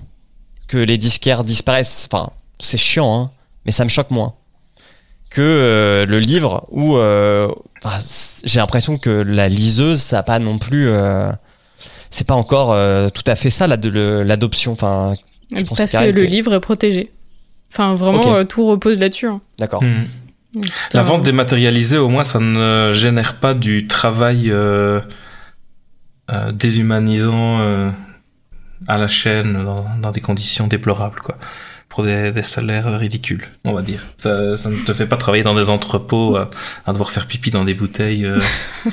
que les disquaires disparaissent. Enfin, c'est chiant, hein, mais ça me choque moins que euh, le livre où euh, enfin, j'ai l'impression que la liseuse, ça a pas non plus. euh, c'est pas encore euh, tout à fait ça l'adoption. Enfin, Je pense Parce que le livre est protégé. Enfin, vraiment, euh, tout repose là-dessus. hein. d'accord. hmm. La vente dématérialisée, au moins, ça ne génère pas du travail euh, euh, déshumanisant euh, à la chaîne dans, dans des conditions déplorables, quoi. Pour des, des salaires ridicules, on va dire. Ça, ça ne te fait pas travailler dans des entrepôts euh, à devoir faire pipi dans des bouteilles. euh. *laughs*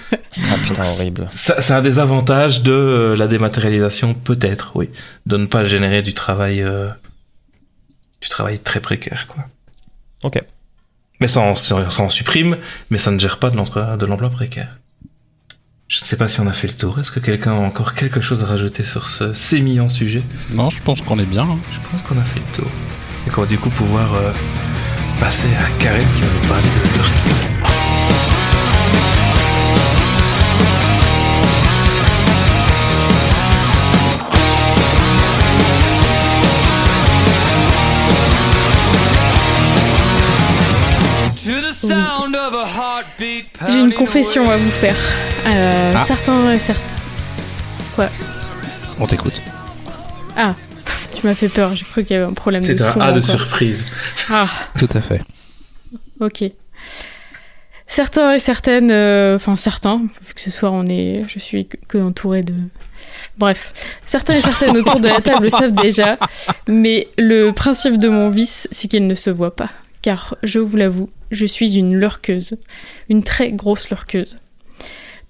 Ah putain, horrible. Ça, c'est un des avantages de euh, la dématérialisation, peut-être, oui, de ne pas générer du travail, euh, du travail très précaire, quoi. Ok. Mais ça en, ça en supprime, mais ça ne gère pas de l'emploi précaire. Je ne sais pas si on a fait le tour. Est-ce que quelqu'un a encore quelque chose à rajouter sur ce sémillant sujet Non, je pense qu'on est bien. hein. Je pense qu'on a fait le tour. Et qu'on va du coup pouvoir euh, passer à Karen qui va nous parler de lurking. J'ai une confession à vous faire. Euh, Ah. Certains, certains. On t'écoute. Ah, tu m'as fait peur. J'ai cru qu'il y avait un problème de C'est son. un A de surprise. Ah. Tout à fait. Ok. Certains et certaines, euh, enfin certains, vu que ce soir on est, je suis que, que entourée de, bref, certains et certaines autour de la table le savent déjà, mais le principe de mon vice, c'est qu'il ne se voit pas, car je vous l'avoue, je suis une lurkeuse, une très grosse lurkeuse.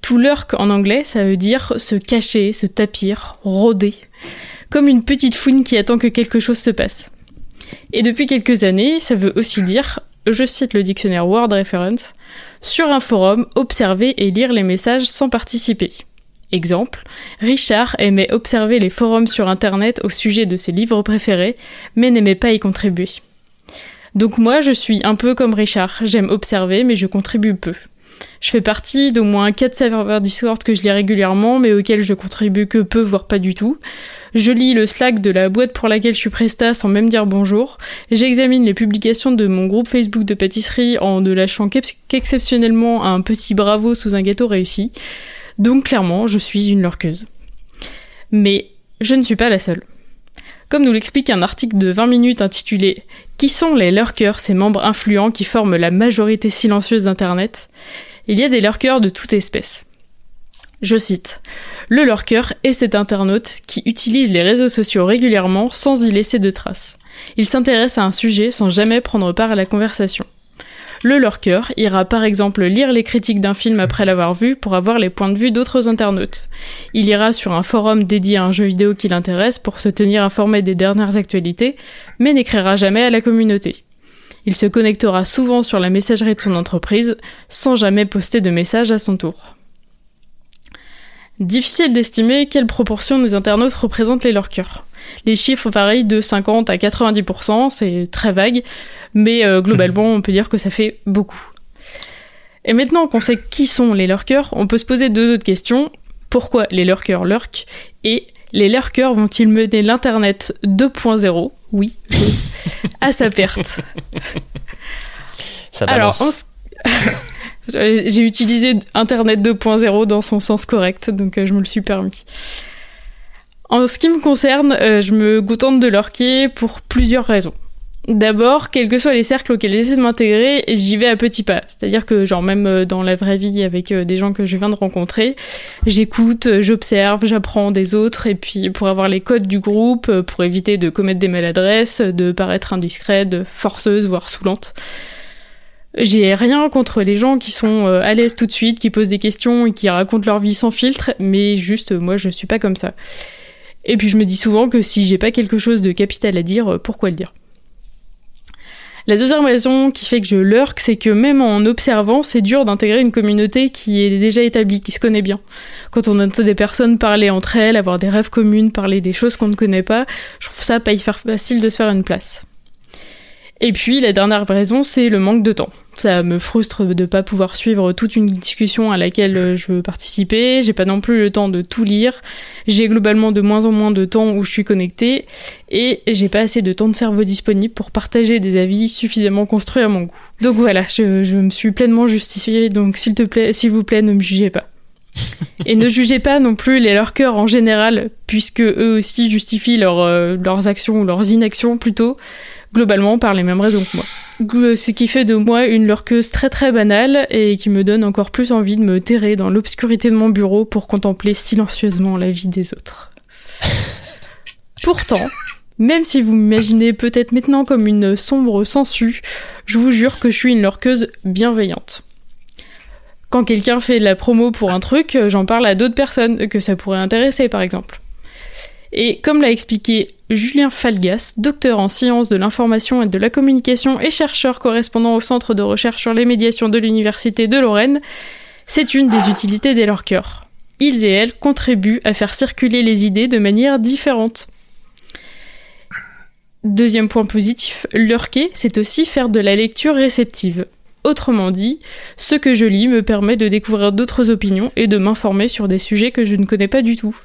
Tout lurk en anglais, ça veut dire se cacher, se tapir, rôder, comme une petite fouine qui attend que quelque chose se passe. Et depuis quelques années, ça veut aussi dire je cite le dictionnaire Word Reference, sur un forum, observer et lire les messages sans participer. Exemple, Richard aimait observer les forums sur Internet au sujet de ses livres préférés, mais n'aimait pas y contribuer. Donc moi, je suis un peu comme Richard, j'aime observer, mais je contribue peu. Je fais partie d'au moins 4 serveurs Discord que je lis régulièrement, mais auxquels je contribue que peu, voire pas du tout. Je lis le Slack de la boîte pour laquelle je suis presta sans même dire bonjour. J'examine les publications de mon groupe Facebook de pâtisserie en ne lâchant qu'ex- qu'exceptionnellement un petit bravo sous un gâteau réussi. Donc clairement, je suis une lurkeuse. Mais je ne suis pas la seule. Comme nous l'explique un article de 20 minutes intitulé Qui sont les lurkers, ces membres influents qui forment la majorité silencieuse d'Internet? Il y a des lurkers de toute espèce. Je cite Le lurker est cet internaute qui utilise les réseaux sociaux régulièrement sans y laisser de traces. Il s'intéresse à un sujet sans jamais prendre part à la conversation. Le lurker ira par exemple lire les critiques d'un film après l'avoir vu pour avoir les points de vue d'autres internautes. Il ira sur un forum dédié à un jeu vidéo qui l'intéresse pour se tenir informé des dernières actualités, mais n'écrira jamais à la communauté. Il se connectera souvent sur la messagerie de son entreprise, sans jamais poster de message à son tour. Difficile d'estimer quelle proportion des internautes représentent les lurkers. Les chiffres varient de 50 à 90%, c'est très vague, mais euh, globalement on peut dire que ça fait beaucoup. Et maintenant qu'on sait qui sont les lurkers, on peut se poser deux autres questions. Pourquoi les lurkers lurk Et les lurkers vont-ils mener l'Internet 2.0 Oui, à sa perte. Ça Alors, j'ai utilisé Internet 2.0 dans son sens correct, donc euh, je me le suis permis. En ce qui me concerne, euh, je me contente de lurker pour plusieurs raisons. D'abord, quels que soient les cercles auxquels j'essaie de m'intégrer, j'y vais à petits pas. C'est-à-dire que, genre, même euh, dans la vraie vie, avec des gens que je viens de rencontrer, j'écoute, j'observe, j'apprends des autres, et puis pour avoir les codes du groupe, pour éviter de commettre des maladresses, de paraître indiscrète, forceuse, voire saoulante. J'ai rien contre les gens qui sont euh, à l'aise tout de suite, qui posent des questions et qui racontent leur vie sans filtre, mais juste euh, moi je suis pas comme ça. Et puis je me dis souvent que si j'ai pas quelque chose de capital à dire, euh, pourquoi le dire? La deuxième raison qui fait que je lurk, c'est que même en observant, c'est dur d'intégrer une communauté qui est déjà établie, qui se connaît bien. Quand on entend des personnes parler entre elles, avoir des rêves communs, parler des choses qu'on ne connaît pas, je trouve ça pas hyper facile de se faire une place. Et puis la dernière raison, c'est le manque de temps. Ça me frustre de pas pouvoir suivre toute une discussion à laquelle euh, je veux participer. J'ai pas non plus le temps de tout lire. J'ai globalement de moins en moins de temps où je suis connectée et j'ai pas assez de temps de cerveau disponible pour partager des avis suffisamment construits à mon goût. Donc voilà, je, je me suis pleinement justifiée. Donc s'il te plaît, s'il vous plaît, ne me jugez pas. *laughs* Et ne jugez pas non plus les lurkers en général, puisque eux aussi justifient leur, euh, leurs actions ou leurs inactions plutôt, globalement par les mêmes raisons que moi. Ce qui fait de moi une lurkeuse très très banale et qui me donne encore plus envie de me terrer dans l'obscurité de mon bureau pour contempler silencieusement la vie des autres. *laughs* Pourtant, même si vous m'imaginez peut-être maintenant comme une sombre sangsue, je vous jure que je suis une lurkeuse bienveillante. Quand quelqu'un fait de la promo pour un truc, j'en parle à d'autres personnes que ça pourrait intéresser par exemple. Et comme l'a expliqué Julien Falgas, docteur en sciences de l'information et de la communication et chercheur correspondant au centre de recherche sur les médiations de l'Université de Lorraine, c'est une des utilités des lurkers. Ils et elles contribuent à faire circuler les idées de manière différente. Deuxième point positif, lurker, c'est aussi faire de la lecture réceptive. Autrement dit, ce que je lis me permet de découvrir d'autres opinions et de m'informer sur des sujets que je ne connais pas du tout.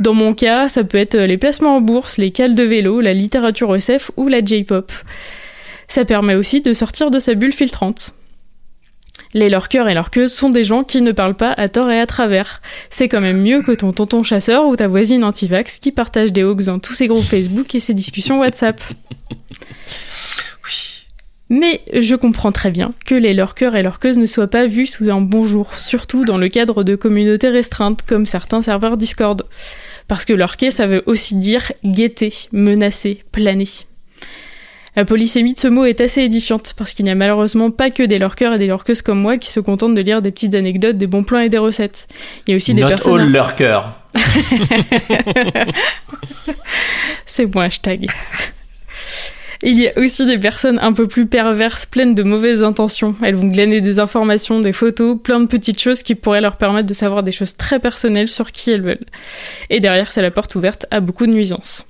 Dans mon cas, ça peut être les placements en bourse, les cales de vélo, la littérature SF ou la J-pop. Ça permet aussi de sortir de sa bulle filtrante. Les lurkers et lurkeuses sont des gens qui ne parlent pas à tort et à travers. C'est quand même mieux que ton tonton chasseur ou ta voisine anti-vax qui partage des hoax dans tous ses groupes Facebook et ses discussions WhatsApp. Mais je comprends très bien que les lurkers et lurkeuses ne soient pas vus sous un bon jour, surtout dans le cadre de communautés restreintes comme certains serveurs Discord. Parce que lurker, ça veut aussi dire guetter, menacer, planer. La polysémie de ce mot est assez édifiante, parce qu'il n'y a malheureusement pas que des lurkers et des lurkeuses comme moi qui se contentent de lire des petites anecdotes, des bons plans et des recettes. Il y a aussi des Not personnes... all lurkers. *laughs* C'est mon hashtag. Il y a aussi des personnes un peu plus perverses, pleines de mauvaises intentions. Elles vont glaner des informations, des photos, plein de petites choses qui pourraient leur permettre de savoir des choses très personnelles sur qui elles veulent. Et derrière, c'est la porte ouverte à beaucoup de nuisances.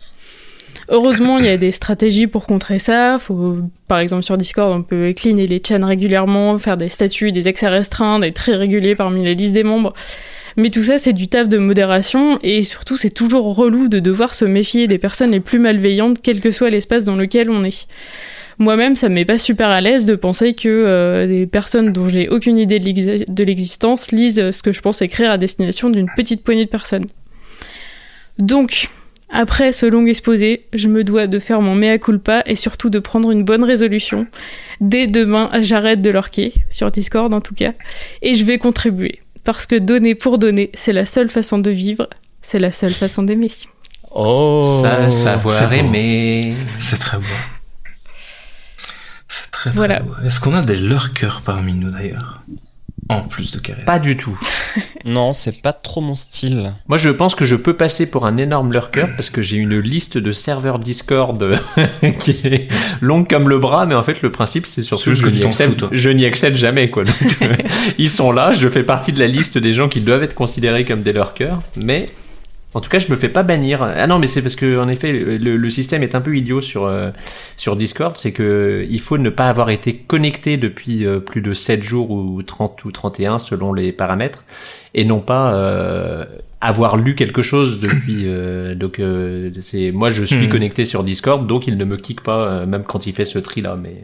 Heureusement, il y a des stratégies pour contrer ça. Faut, par exemple, sur Discord, on peut cleaner les chaînes régulièrement, faire des statuts, des accès restreints, être très régulier parmi les listes des membres. Mais tout ça, c'est du taf de modération et surtout, c'est toujours relou de devoir se méfier des personnes les plus malveillantes, quel que soit l'espace dans lequel on est. Moi-même, ça me met pas super à l'aise de penser que euh, des personnes dont j'ai aucune idée de l'existence lisent ce que je pense écrire à destination d'une petite poignée de personnes. Donc, après ce long exposé, je me dois de faire mon mea culpa et surtout de prendre une bonne résolution. Dès demain, j'arrête de lorquer, sur Discord en tout cas, et je vais contribuer. Parce que donner pour donner, c'est la seule façon de vivre, c'est la seule façon d'aimer. Oh Ça, savoir aimer. C'est très beau. C'est très très Voilà. beau. Est-ce qu'on a des lurkers parmi nous d'ailleurs? En plus de Karel. Pas du tout. *laughs* Non, c'est pas trop mon style. Moi, je pense que je peux passer pour un énorme lurker parce que j'ai une liste de serveurs Discord *laughs* qui est longue comme le bras, mais en fait, le principe, c'est surtout juste que tu accède, fous, je n'y accède jamais, quoi. Donc, *laughs* euh, ils sont là, je fais partie de la liste des gens qui doivent être considérés comme des lurkers, mais en tout cas, je me fais pas bannir. Ah non, mais c'est parce que en effet, le, le système est un peu idiot sur euh, sur Discord, c'est que il faut ne pas avoir été connecté depuis euh, plus de 7 jours ou 30 ou 31 selon les paramètres et non pas euh, avoir lu quelque chose depuis euh, donc euh, c'est moi je suis Hmm. connecté sur Discord donc il ne me kick pas euh, même quand il fait ce tri là mais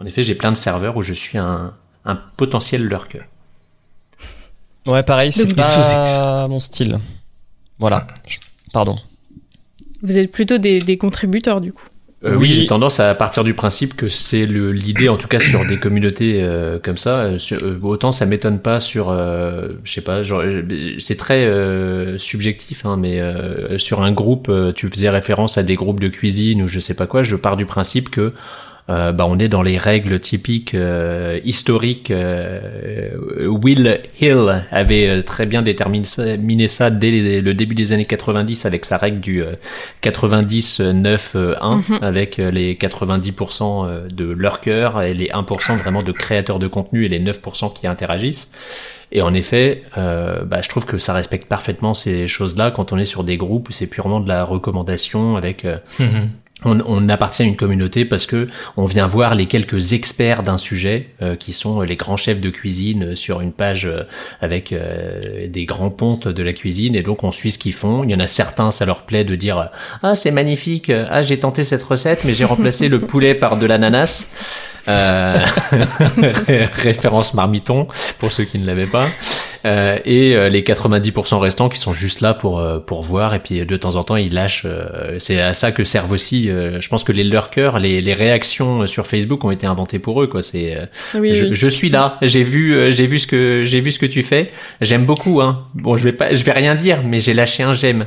en effet, j'ai plein de serveurs où je suis un un potentiel lurker. Ouais, pareil, c'est pas mon style. Voilà. Pardon. Vous êtes plutôt des, des contributeurs du coup. Euh, Oui. oui, j'ai tendance à partir du principe que c'est le- l'idée, en tout cas sur des communautés euh, comme ça. euh, sur- euh, autant ça m'étonne pas sur, euh, je sais pas, genre, c'est très euh, subjectif, hein, mais euh, sur un groupe, euh, tu faisais référence à des groupes de cuisine ou je sais pas quoi. Je pars du principe que euh, bah, on est dans les règles typiques euh, historiques. euh, Will Hill avait euh, très bien déterminé ça, dès les- le début des années 90 avec sa règle du euh, 90-9-1 Mhm. avec euh, les 90% euh, de lurkers et les 1% vraiment de créateurs de contenu et les 9% qui interagissent. Et en effet, euh, bah, je trouve que ça respecte parfaitement ces choses-là quand on est sur des groupes où c'est purement de la recommandation avec euh, Mhm. On, appartient à une communauté parce que on vient voir les quelques experts d'un sujet euh, qui sont les grands chefs de cuisine sur une page euh, avec euh, des grands pontes de la cuisine et donc on suit ce qu'ils font. Il y en a certains, ça leur plaît de dire ah c'est magnifique, ah j'ai tenté cette recette mais j'ai remplacé le poulet par de l'ananas. Euh, *laughs* ré- référence marmiton pour ceux qui ne l'avaient pas. Euh, et euh, les 90% restants qui sont juste là pour euh, pour voir et puis de temps en temps ils lâchent. euh, c'est à ça que servent aussi. euh, je pense que les lurkers, les, les réactions sur Facebook ont été inventées pour eux quoi. C'est euh, Oui, je, oui. je suis là. J'ai vu euh, j'ai vu ce que j'ai vu ce que tu fais. J'aime beaucoup hein. Bon je vais pas je vais rien dire mais j'ai lâché un j'aime.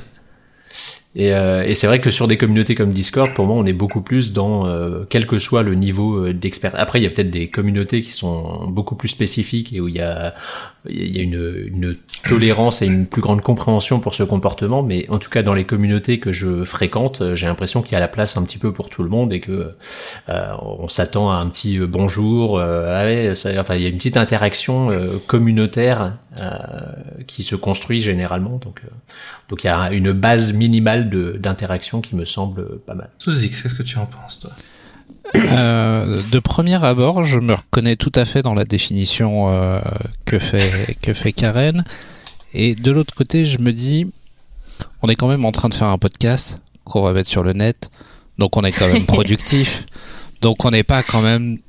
Et, euh, et c'est vrai que sur des communautés comme Discord, pour moi, on est beaucoup plus dans euh, quel que soit le niveau d'expert. Après, il y a peut-être des communautés qui sont beaucoup plus spécifiques et où il y a, il y a une, une tolérance et une plus grande compréhension pour ce comportement. Mais en tout cas, dans les communautés que je fréquente, euh, j'ai l'impression qu'il y a la place un petit peu pour tout le monde et que euh, on s'attend à un petit euh, bonjour. euh, ouais, ça- enfin, il y a une petite interaction euh, communautaire euh, qui se construit généralement. Donc, donc il y a une base minimale d'interaction qui me semble pas mal. Suzy, qu'est-ce que tu en penses, toi? Euh, de premier abord, je me reconnais tout à fait dans la définition euh, que fait que fait Karen. Et de l'autre côté, je me dis, on est quand même en train de faire un podcast qu'on va mettre sur le net, donc on est quand même *laughs* productif, donc on n'est pas quand même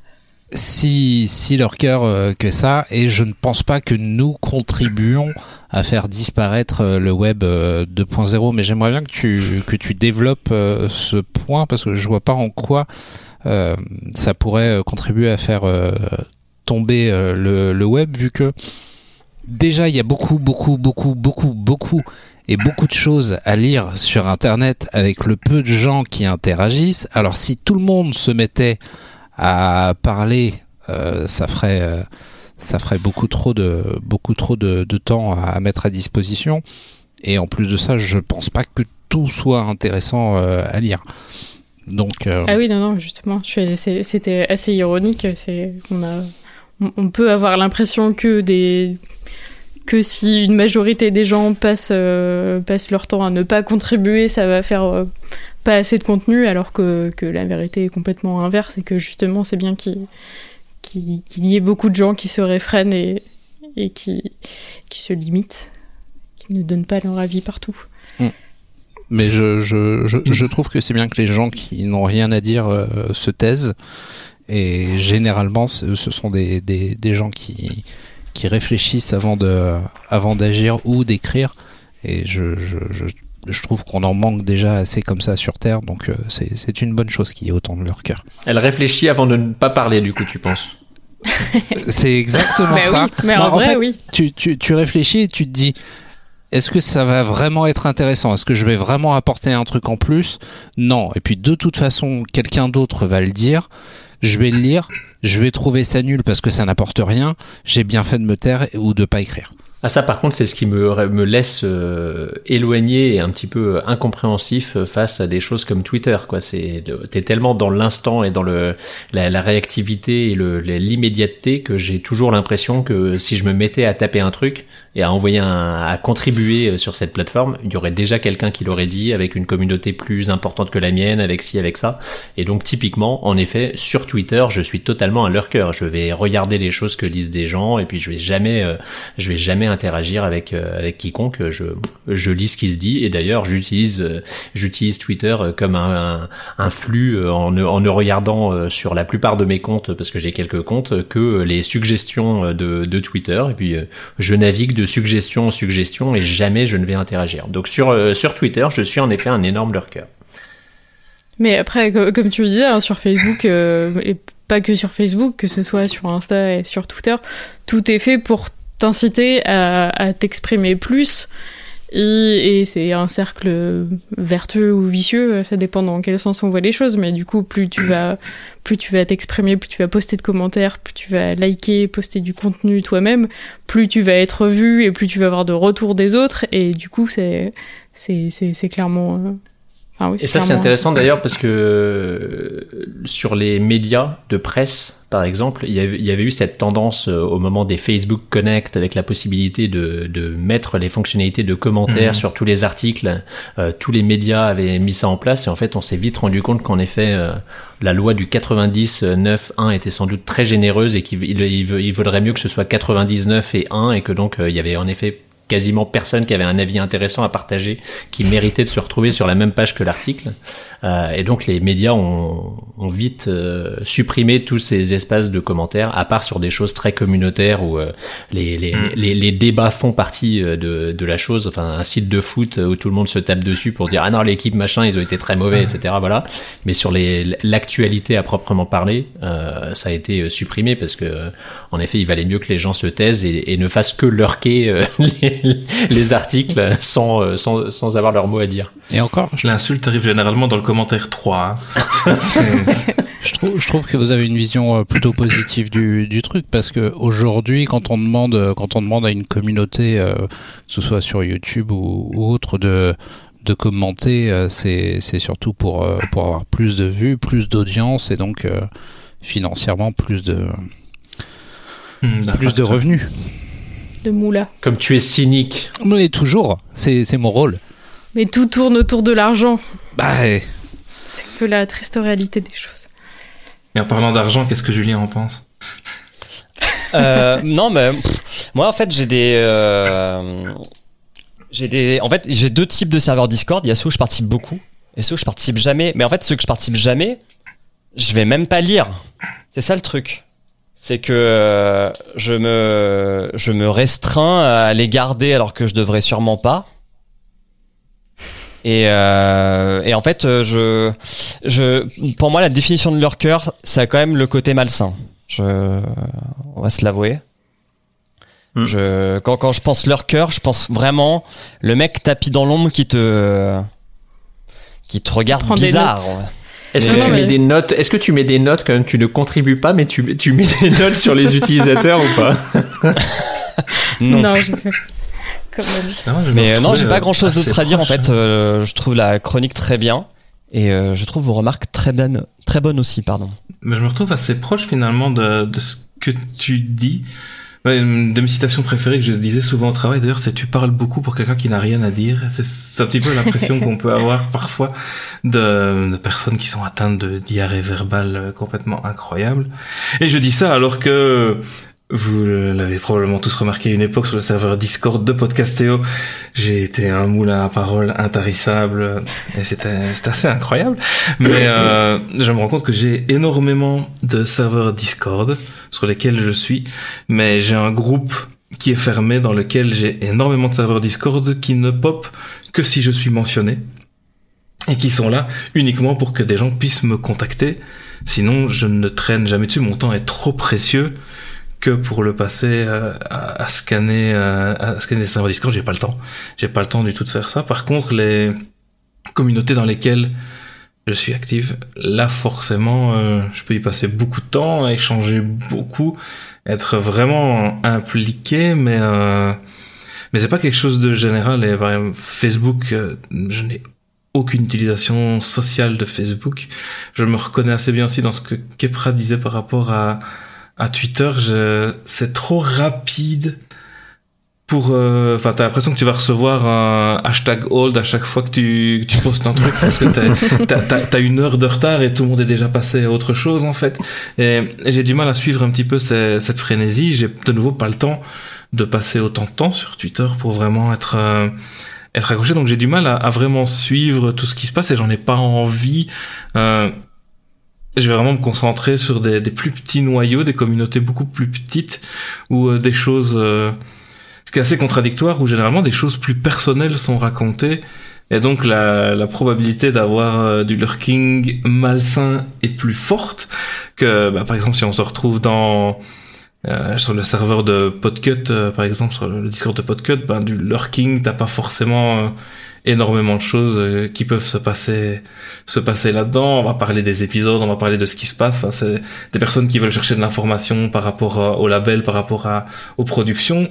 si si leur cœur euh, que ça. Et je ne pense pas que nous contribuons à faire disparaître euh, le web euh, 2.0. Mais j'aimerais bien que tu que tu développes ce point parce que je vois pas en quoi ça pourrait euh, contribuer à faire euh, tomber euh, le, web vu que déjà il y a beaucoup beaucoup beaucoup beaucoup beaucoup et beaucoup de choses à lire sur internet avec le peu de gens qui interagissent. Alors si tout le monde se mettait à parler euh, ça ferait euh, ça ferait beaucoup trop de beaucoup trop de, temps à, mettre à disposition. Et en plus de ça je pense pas que tout soit intéressant euh, à lire donc euh, Ah oui, non, non, justement, c'était assez ironique. On, a, on, on peut avoir l'impression que des que si une majorité des gens passent, euh, passent leur temps à ne pas contribuer, ça va faire euh, pas assez de contenu, alors que, que la vérité est complètement inverse et que justement c'est bien qu'il qu'il qu'il y ait beaucoup de gens qui se réfrènent et, et qui, qui se limitent, qui ne donnent pas leur avis partout. Mais je, je, je, je trouve que c'est bien que les gens qui n'ont rien à dire euh, se taisent. Et généralement, ce ce sont des, des, des gens qui, qui réfléchissent avant de avant d'agir ou d'écrire. Et je, je, je, je trouve qu'on en manque déjà assez comme ça sur Terre. Donc euh, c'est c'est une bonne chose qu'il y ait autant de leur cœur. Elle réfléchit avant de ne pas parler, du coup, tu penses? C'est exactement *laughs* Bah ça. oui, mais Non, en vrai, fait, oui. tu, tu, tu réfléchis et tu te dis est-ce que ça va vraiment être intéressant? Est-ce que je vais vraiment apporter un truc en plus? Non. Et puis de toute façon, quelqu'un d'autre va le dire. Je vais le lire. Je vais trouver ça nul parce que ça n'apporte rien. J'ai bien fait de me taire ou de pas écrire. Ah ça par contre c'est ce qui me, me laisse euh, éloigné et un petit peu incompréhensif face à des choses comme Twitter quoi. C'est t'es tellement dans l'instant et dans le la, réactivité et l'immédiateté que j'ai toujours l'impression que si je me mettais à taper un truc et à envoyer un à contribuer sur cette plateforme il y aurait déjà quelqu'un qui l'aurait dit avec une communauté plus importante que la mienne avec ci avec ça. Et donc typiquement en effet sur Twitter je suis totalement à leur cœur je vais regarder les choses que disent des gens et puis je vais jamais euh, je vais jamais interagir avec euh, avec quiconque. Je je lis ce qui se dit et d'ailleurs j'utilise euh, j'utilise Twitter euh, comme un, flux en en ne regardant sur la plupart de mes comptes parce que j'ai quelques comptes que les suggestions de, de Twitter et puis je navigue de suggestion en suggestion et jamais je ne vais interagir. Donc sur sur Twitter je suis en effet un énorme lurker. Mais après, co- comme tu le disais, hein, sur Facebook, et pas que sur Facebook, que ce soit sur Insta et sur Twitter, tout est fait pour t'inciter à, à t'exprimer plus. Et, et c'est un cercle vertueux ou vicieux, ça dépend dans quel sens on voit les choses. Mais du coup, plus tu vas, plus tu vas t'exprimer, plus tu vas poster de commentaires, plus tu vas liker, poster du contenu toi-même, plus tu vas être vu et plus tu vas avoir de retours des autres. Et du coup, c'est, c'est, c'est, c'est clairement. Enfin, oui, Et ça, c'est intéressant d'ailleurs parce que euh, sur les médias de presse, par exemple, il y avait, il y avait eu cette tendance euh, au moment des Facebook Connect avec la possibilité de, de mettre les fonctionnalités de commentaires Mhm. sur tous les articles. Euh, tous les médias avaient mis ça en place et en fait, on s'est vite rendu compte qu'en effet, euh, la loi du 99.9.1 était sans doute très généreuse et qu'il il, il, il vaudrait mieux que ce soit 99 et 1 et que donc euh, il y avait en effet quasiment personne qui avait un avis intéressant à partager, qui méritait de se retrouver sur la même page que l'article. Euh, et donc les médias ont, ont vite euh, supprimé tous ces espaces de commentaires, à part sur des choses très communautaires où euh, les, les, Mm. les, les débats font partie euh, de, de la chose. Enfin, un site de foot où tout le monde se tape dessus pour dire ah non l'équipe machin ils ont été très mauvais, etc. Voilà. Mais sur les l'actualité à proprement parler, euh, ça a été euh, supprimé parce que euh, en effet il valait mieux que les gens se taisent et, et ne fassent que lurker euh, *laughs* les, *laughs* les articles sans, euh, sans sans avoir leur mot à dire. Et encore, je, L'insulte arrive généralement dans le commentaire 3. hein. *laughs* Je trouve, je trouve que vous avez une vision euh, plutôt positive du, du truc parce que aujourd'hui, quand on demande, euh, quand on demande à une communauté, euh, que ce soit sur YouTube ou, ou autre, de de commenter, euh, c'est c'est surtout pour euh, pour avoir plus de vues, plus d'audience et donc euh, financièrement plus de Hmm, plus de revenus. De moula. Comme tu es cynique. Mais toujours, c'est c'est mon rôle. Mais tout tourne autour de l'argent. Bah, C'est que la triste réalité des choses. Et en parlant d'argent, qu'est-ce que Julien en pense? Euh, non, mais pff, moi en fait j'ai des, euh, j'ai des, en fait j'ai deux types de serveurs Discord. Il y a ceux où je participe beaucoup et ceux où je participe jamais. Mais en fait ceux que je participe jamais, je vais même pas lire. C'est ça le truc. C'est que euh, je me, je me restreins à les garder alors que je devrais sûrement pas. Et, euh, et en fait, je, je, pour moi, la définition de leur cœur, ça a quand même le côté malsain. Je, on va se l'avouer. Hmm. Je, quand, quand je pense leur cœur, je pense vraiment le mec tapis dans l'ombre qui te, qui te regarde bizarre. Est-ce que Non, tu mais- mets des notes Est-ce que tu mets des notes quand même Tu ne contribues pas, mais tu, tu mets des notes sur les utilisateurs ou pas *laughs* Non. Quand même. Non, je me Mais euh, non, j'ai pas euh, grand chose d'autre à dire en fait. Euh, je trouve la chronique très bien et euh, je trouve vos remarques très bonnes, très bonnes aussi, pardon. Mais je me retrouve assez proche finalement de, de ce que tu dis. Ouais, une de mes citations préférées que je disais souvent au travail d'ailleurs, c'est tu parles beaucoup pour quelqu'un qui n'a rien à dire. C'est- un petit peu l'impression *laughs* qu'on peut avoir parfois de, de personnes qui sont atteintes de diarrhée verbale complètement incroyable. Et je dis ça alors que vous l'avez probablement tous remarqué une époque sur le serveur Discord de Podcastéo, j'ai été un moulin à parole intarissable et c'était c'était assez incroyable. Mais euh, je me rends compte que j'ai énormément de serveurs Discord sur lesquels je suis, mais j'ai un groupe qui est fermé dans lequel j'ai énormément de serveurs Discord qui ne pop que si je suis mentionné et qui sont là uniquement pour que des gens puissent me contacter. Sinon, je ne traîne jamais dessus. Mon temps est trop précieux que pour le passer euh, à, à scanner euh, à scanner des serveurs Discord. J'ai pas le temps. J'ai pas le temps du tout de faire ça. Par contre, les communautés dans lesquelles je suis active, là forcément, euh, je peux y passer beaucoup de temps, échanger beaucoup, être vraiment impliqué, mais euh, mais c'est pas quelque chose de général. Et par exemple, Facebook, euh, je n'ai aucune utilisation sociale de Facebook. Je me reconnais assez bien aussi dans ce que Kepra disait par rapport à à Twitter. Je, c'est trop rapide pour euh, enfin t'as l'impression que tu vas recevoir un hashtag old à chaque fois que tu, que tu postes un truc parce que t'as, une heure de retard et tout le monde est déjà passé à autre chose en fait et, j'ai du mal à suivre un petit peu cette frénésie j'ai de nouveau pas le temps de passer autant de temps sur Twitter pour vraiment être euh, être accroché donc j'ai du mal à, à vraiment suivre tout ce qui se passe et j'en ai pas envie euh, je vais vraiment me concentrer sur des, des plus petits noyaux, des communautés beaucoup plus petites, ou euh, des choses... euh, ce qui est assez contradictoire, où généralement des choses plus personnelles sont racontées, et donc la, la probabilité d'avoir euh, du lurking malsain est plus forte que, bah, par exemple, si on se retrouve dans... euh, sur le serveur de Podcut, par exemple, sur le Discord de Podcut, ben, du lurking, t'as pas forcément énormément de choses euh, qui peuvent se passer se passer là-dedans. On va parler des épisodes, on va parler de ce qui se passe. Enfin, c'est des personnes qui veulent chercher de l'information par rapport euh, au label, par rapport à, aux productions.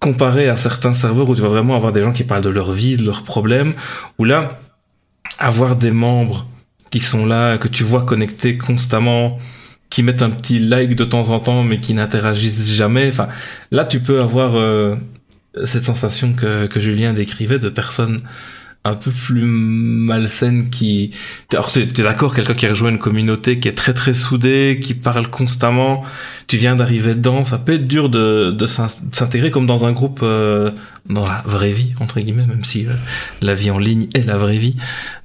Comparé à certains serveurs où tu vas vraiment avoir des gens qui parlent de leur vie, de leurs problèmes, où là, avoir des membres qui sont là, que tu vois connectés constamment, qui mettent un petit like de temps en temps, mais qui n'interagissent jamais. Enfin, là, tu peux avoir euh, cette sensation que, que Julien décrivait de personnes un peu plus malsaines qui... Alors, tu es d'accord, quelqu'un qui rejoint une communauté qui est très très soudée, qui parle constamment, tu viens d'arriver dedans, ça peut être dur de, de s'intégrer comme dans un groupe euh, dans la vraie vie, entre guillemets, même si euh, la vie en ligne est la vraie vie,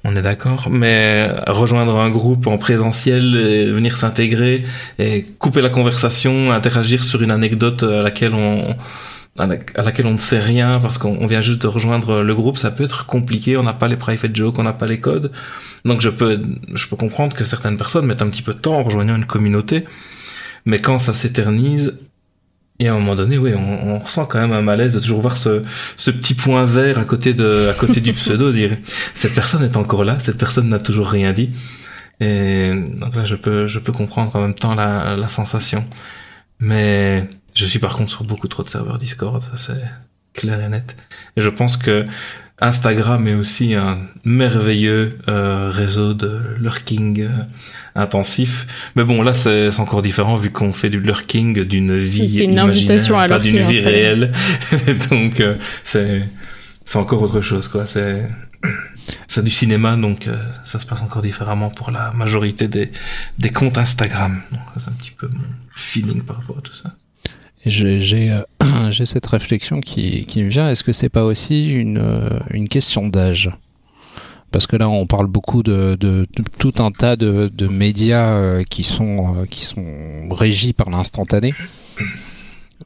on est d'accord, mais rejoindre un groupe en présentiel, et venir s'intégrer, et couper la conversation, interagir sur une anecdote à laquelle on à la- à laquelle on ne sait rien parce qu'on on vient juste de rejoindre le groupe, ça peut être compliqué, on n'a pas les private jokes, on n'a pas les codes. Donc je peux, je peux comprendre que certaines personnes mettent un petit peu de temps en rejoignant une communauté, mais quand ça s'éternise, et à un moment donné, oui, on, on ressent quand même un malaise de toujours voir ce, ce petit point vert à côté de, à côté du pseudo, *laughs* dire cette personne est encore là, cette personne n'a toujours rien dit. Et donc là, je peux, je peux comprendre en même temps la, la sensation. Mais je suis par contre sur beaucoup trop de serveurs Discord, ça c'est clair et net. Et je pense que Instagram est aussi un merveilleux euh, réseau de lurking euh, intensif. Mais bon, là, c'est encore différent vu qu'on fait du lurking d'une vie c'est une imaginaire, invitation à pas d'une vie Instagram. réelle. *laughs* donc, euh, c'est c'est encore autre chose, quoi. C'est *clears throat* c'est du cinéma, donc euh, ça se passe encore différemment pour la majorité des, des comptes Instagram. Donc, c'est un petit peu mon feeling par rapport à tout ça. Et j'ai euh, *clears throat* cette réflexion qui, qui me vient. Est-ce que c'est pas aussi une, euh, une question d'âge? Parce que là, on parle beaucoup de, de, de tout un tas de, de médias euh, qui sont euh, qui sont régis par l'instantané.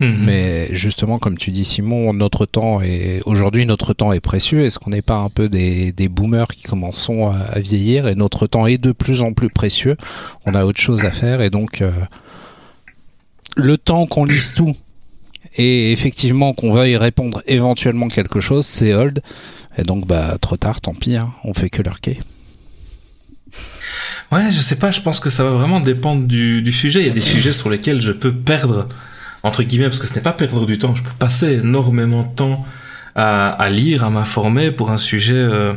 Mhm. Mais justement, comme tu dis, Simon, notre temps est aujourd'hui notre temps est précieux. Est-ce qu'on n'est pas un peu des, des boomers qui commençons à, à vieillir et notre temps est de plus en plus précieux? On a autre chose à faire et donc euh, le temps qu'on lise tout et effectivement qu'on veuille répondre éventuellement quelque chose, c'est old. Et donc bah trop tard, tant pis. Hein, on fait que lurker. Ouais, je sais pas, je pense que ça va vraiment dépendre du, sujet. Il y a des sujets sur lesquels je peux perdre, entre guillemets, parce que ce n'est pas perdre du temps, je peux passer énormément de temps à, à lire, à m'informer pour un sujet euh,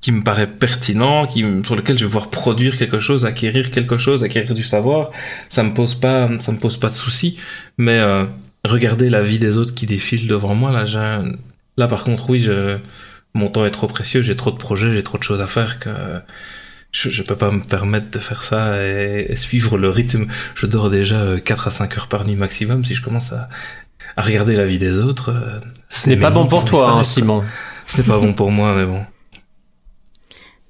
qui me paraît pertinent, qui, sur lequel je vais pouvoir produire quelque chose, acquérir quelque chose, acquérir du savoir. Ça me pose pas, ça me pose pas de soucis. Mais euh, regarder la vie des autres qui défilent devant moi, là, j'ai, là par contre, oui, je, mon temps est trop précieux, j'ai trop de projets, j'ai trop de choses à faire que je, je peux pas me permettre de faire ça et, et suivre le rythme. Je dors déjà euh, 4 à 5 heures par nuit maximum. Si je commence à, à regarder la vie des autres, euh, Ce n'est pas bon pour toi, hein, Simon. C'est pas bon pour moi, mais bon.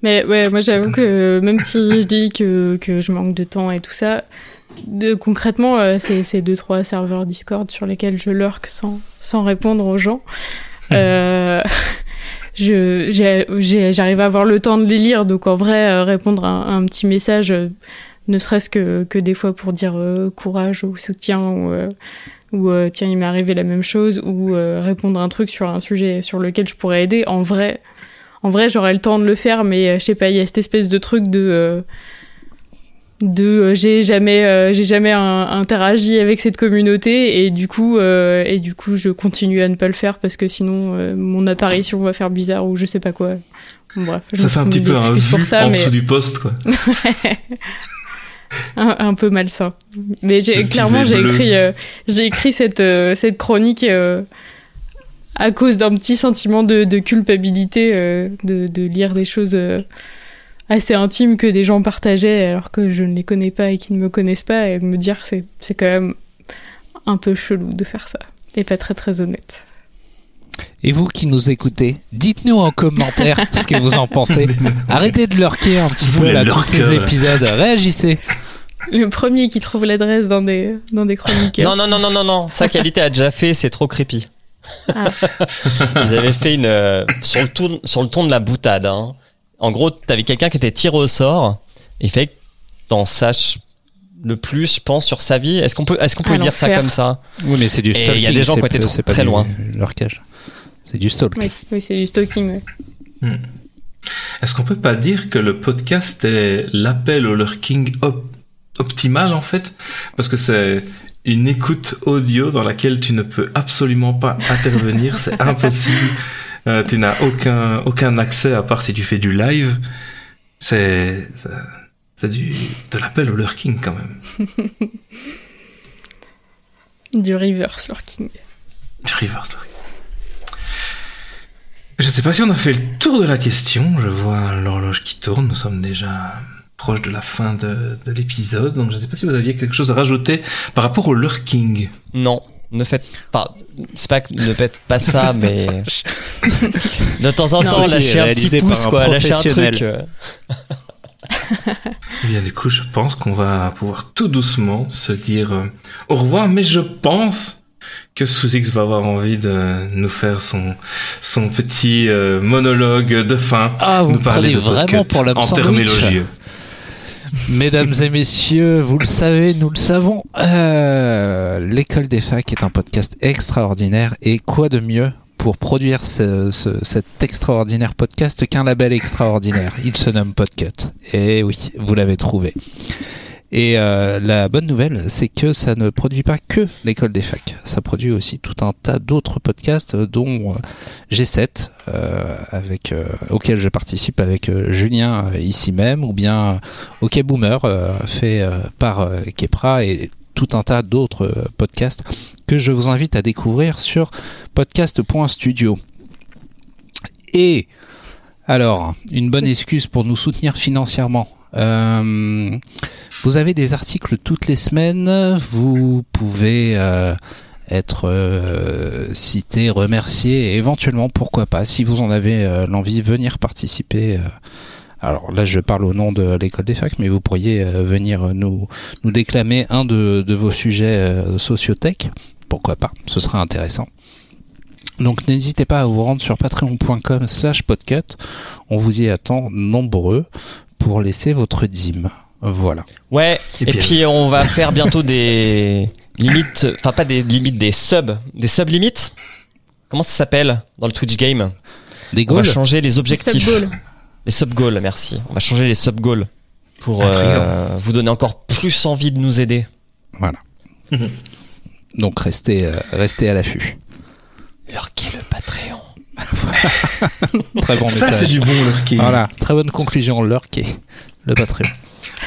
Mais ouais, moi j'avoue que même si je dis que, que je manque de temps et tout ça, de, concrètement, euh, c'est c'est deux trois serveurs Discord sur lesquels je lurk sans, sans répondre aux gens. *laughs* Euh, j'arrive à avoir le temps de les lire, donc en vrai, euh, répondre à un, un petit message, euh, ne serait-ce que, que des fois pour dire euh, courage ou soutien ou, euh, ou euh, tiens, il m'est arrivé la même chose, ou euh, répondre à un truc sur un sujet sur lequel je pourrais aider, en vrai, en vrai, j'aurais le temps de le faire, mais euh, je sais pas, il y a cette espèce de truc de euh, de euh, j'ai jamais euh, j'ai jamais un- interagi avec cette communauté et du coup euh, et du coup je continue à ne pas le faire parce que sinon mon apparition va faire bizarre ou je sais pas quoi. Bon, bref, Ça fait un petit peu un vu pour ça, en mais dessous du poste, quoi. *laughs* un, un peu malsain. Mais j'ai clairement j'ai écrit j'ai écrit cette cette chronique à cause d'un petit sentiment de, de culpabilité euh, de, de lire des choses euh, assez intimes que des gens partageaient alors que je ne les connais pas et qui ne me connaissent pas et de me dire c'est c'est quand même un peu chelou de faire ça et pas très très honnête. Et vous qui nous écoutez, dites-nous en commentaire ce que vous en pensez. *laughs* Arrêtez de lurker un petit Vous peu là tous ces épisodes. Réagissez. Le premier qui trouve l'adresse dans des dans des chroniques. Non, non, non, non, non, non. Sa qualité a déjà fait, c'est trop creepy. Ah. Ils avaient fait une. euh, sur, le ton, sur le ton de la boutade. hein. En gros, t'avais quelqu'un qui était tiré au sort. Il fait que t'en saches le plus, je pense, sur sa vie. Est-ce qu'on peut, est-ce qu'on peut Ah, dire ça comme ça? Oui, mais c'est du Et il y a stalking. des gens qui ont été trop- très du loin. Lurkage. C'est du stalk. Oui, oui c'est du stalking. ouais. Hmm. Est-ce qu'on peut pas dire que le podcast est l'appel au lurking op- optimal en fait? Parce que c'est une écoute audio dans laquelle tu ne peux absolument pas intervenir, c'est *laughs* impossible. Euh, tu n'as aucun aucun accès à part si tu fais du live. C'est c'est- du de l'appel au lurking quand même. *laughs* Du reverse lurking. Du reverse lurking. Je sais pas si on a fait le tour de la question. Je vois l'horloge qui tourne. Nous sommes déjà proche de la fin de, de l'épisode. Donc je ne sais pas si vous aviez quelque chose à rajouter par rapport au lurking. Non. Ne faites pas. C'est pas que ne faites pas ça, *laughs* mais de temps en temps, lâchez un petit par pouce, un quoi. Lâchez un truc. euh. Eh bien du coup, je pense qu'on va pouvoir tout doucement se dire euh, au revoir. Mais je pense que Sous-X va avoir envie de nous faire son, son petit euh, monologue de fin. Ah, vous nous de vraiment pour l'homme en élogieux. Mesdames et messieurs, vous le savez, nous le savons, euh, l'école des facs est un podcast extraordinaire et quoi de mieux pour produire ce- ce- cet extraordinaire podcast qu'un label extraordinaire? Il se nomme Podcut. Et oui, vous l'avez trouvé. Et euh, la bonne nouvelle, c'est que ça ne produit pas que l'école des facs. Ça produit aussi tout un tas d'autres podcasts, dont euh, G7, euh, avec euh, auquel je participe avec euh, Julien euh, ici même, ou bien OK Boomer, euh, fait euh, par euh, Kepra et tout un tas d'autres euh, podcasts que je vous invite à découvrir sur podcast.studio. Et alors, une bonne excuse pour nous soutenir financièrement. Euh, vous avez des articles toutes les semaines, vous pouvez euh, être euh, cité, remercié, et éventuellement, pourquoi pas, si vous en avez euh, l'envie, venir participer. euh, alors là, je parle au nom de l'école des facs, mais vous pourriez euh, venir nous, nous déclamer un de, de vos sujets sociothèque. Pourquoi pas, ce sera intéressant. Donc n'hésitez pas à vous rendre sur patreon.com slash podcut. On vous y attend nombreux pour laisser votre dîme. Voilà. Ouais, Et et, puis, puis on va faire bientôt des limites, enfin pas des limites, des subs, des sub limites. Comment ça s'appelle dans le Twitch game? Des On va goals changer les objectifs. Sub-goal. Les sub goals, merci. On va changer les sub goals pour euh, vous donner encore plus envie de nous aider. Voilà. *laughs* Donc restez, euh, restez à l'affût. Qui le Patreon. *laughs* Très bon Ça, message. c'est du bon lurké. Voilà, très bonne conclusion. Lurké, le Patreon.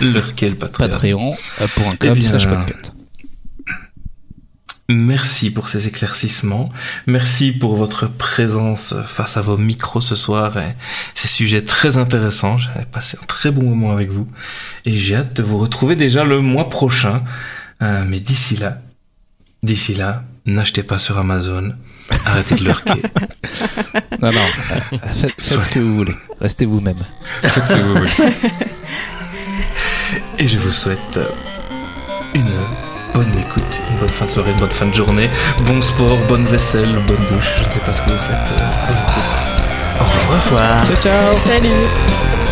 Patreon. Patreon.com Eh bien, slash podcut. Merci pour ces éclaircissements. Merci pour votre présence face à vos micros ce soir et ces sujets très intéressants. J'ai passé un très bon moment avec vous et j'ai hâte de vous retrouver déjà le mois prochain. Euh, mais d'ici là, d'ici là, n'achetez pas sur Amazon. Arrêtez de lurker. *laughs* Non, non, euh, faites, faites ce que vous voulez. Restez vous-même. Faites ce que vous voulez. *laughs* Et je vous souhaite euh, une bonne écoute, une bonne fin de soirée, une bonne fin de journée, bon sport, bonne vaisselle, bonne douche. Je ne sais pas ce que vous faites. euh. Au revoir. Au revoir. Ciao, ciao Salut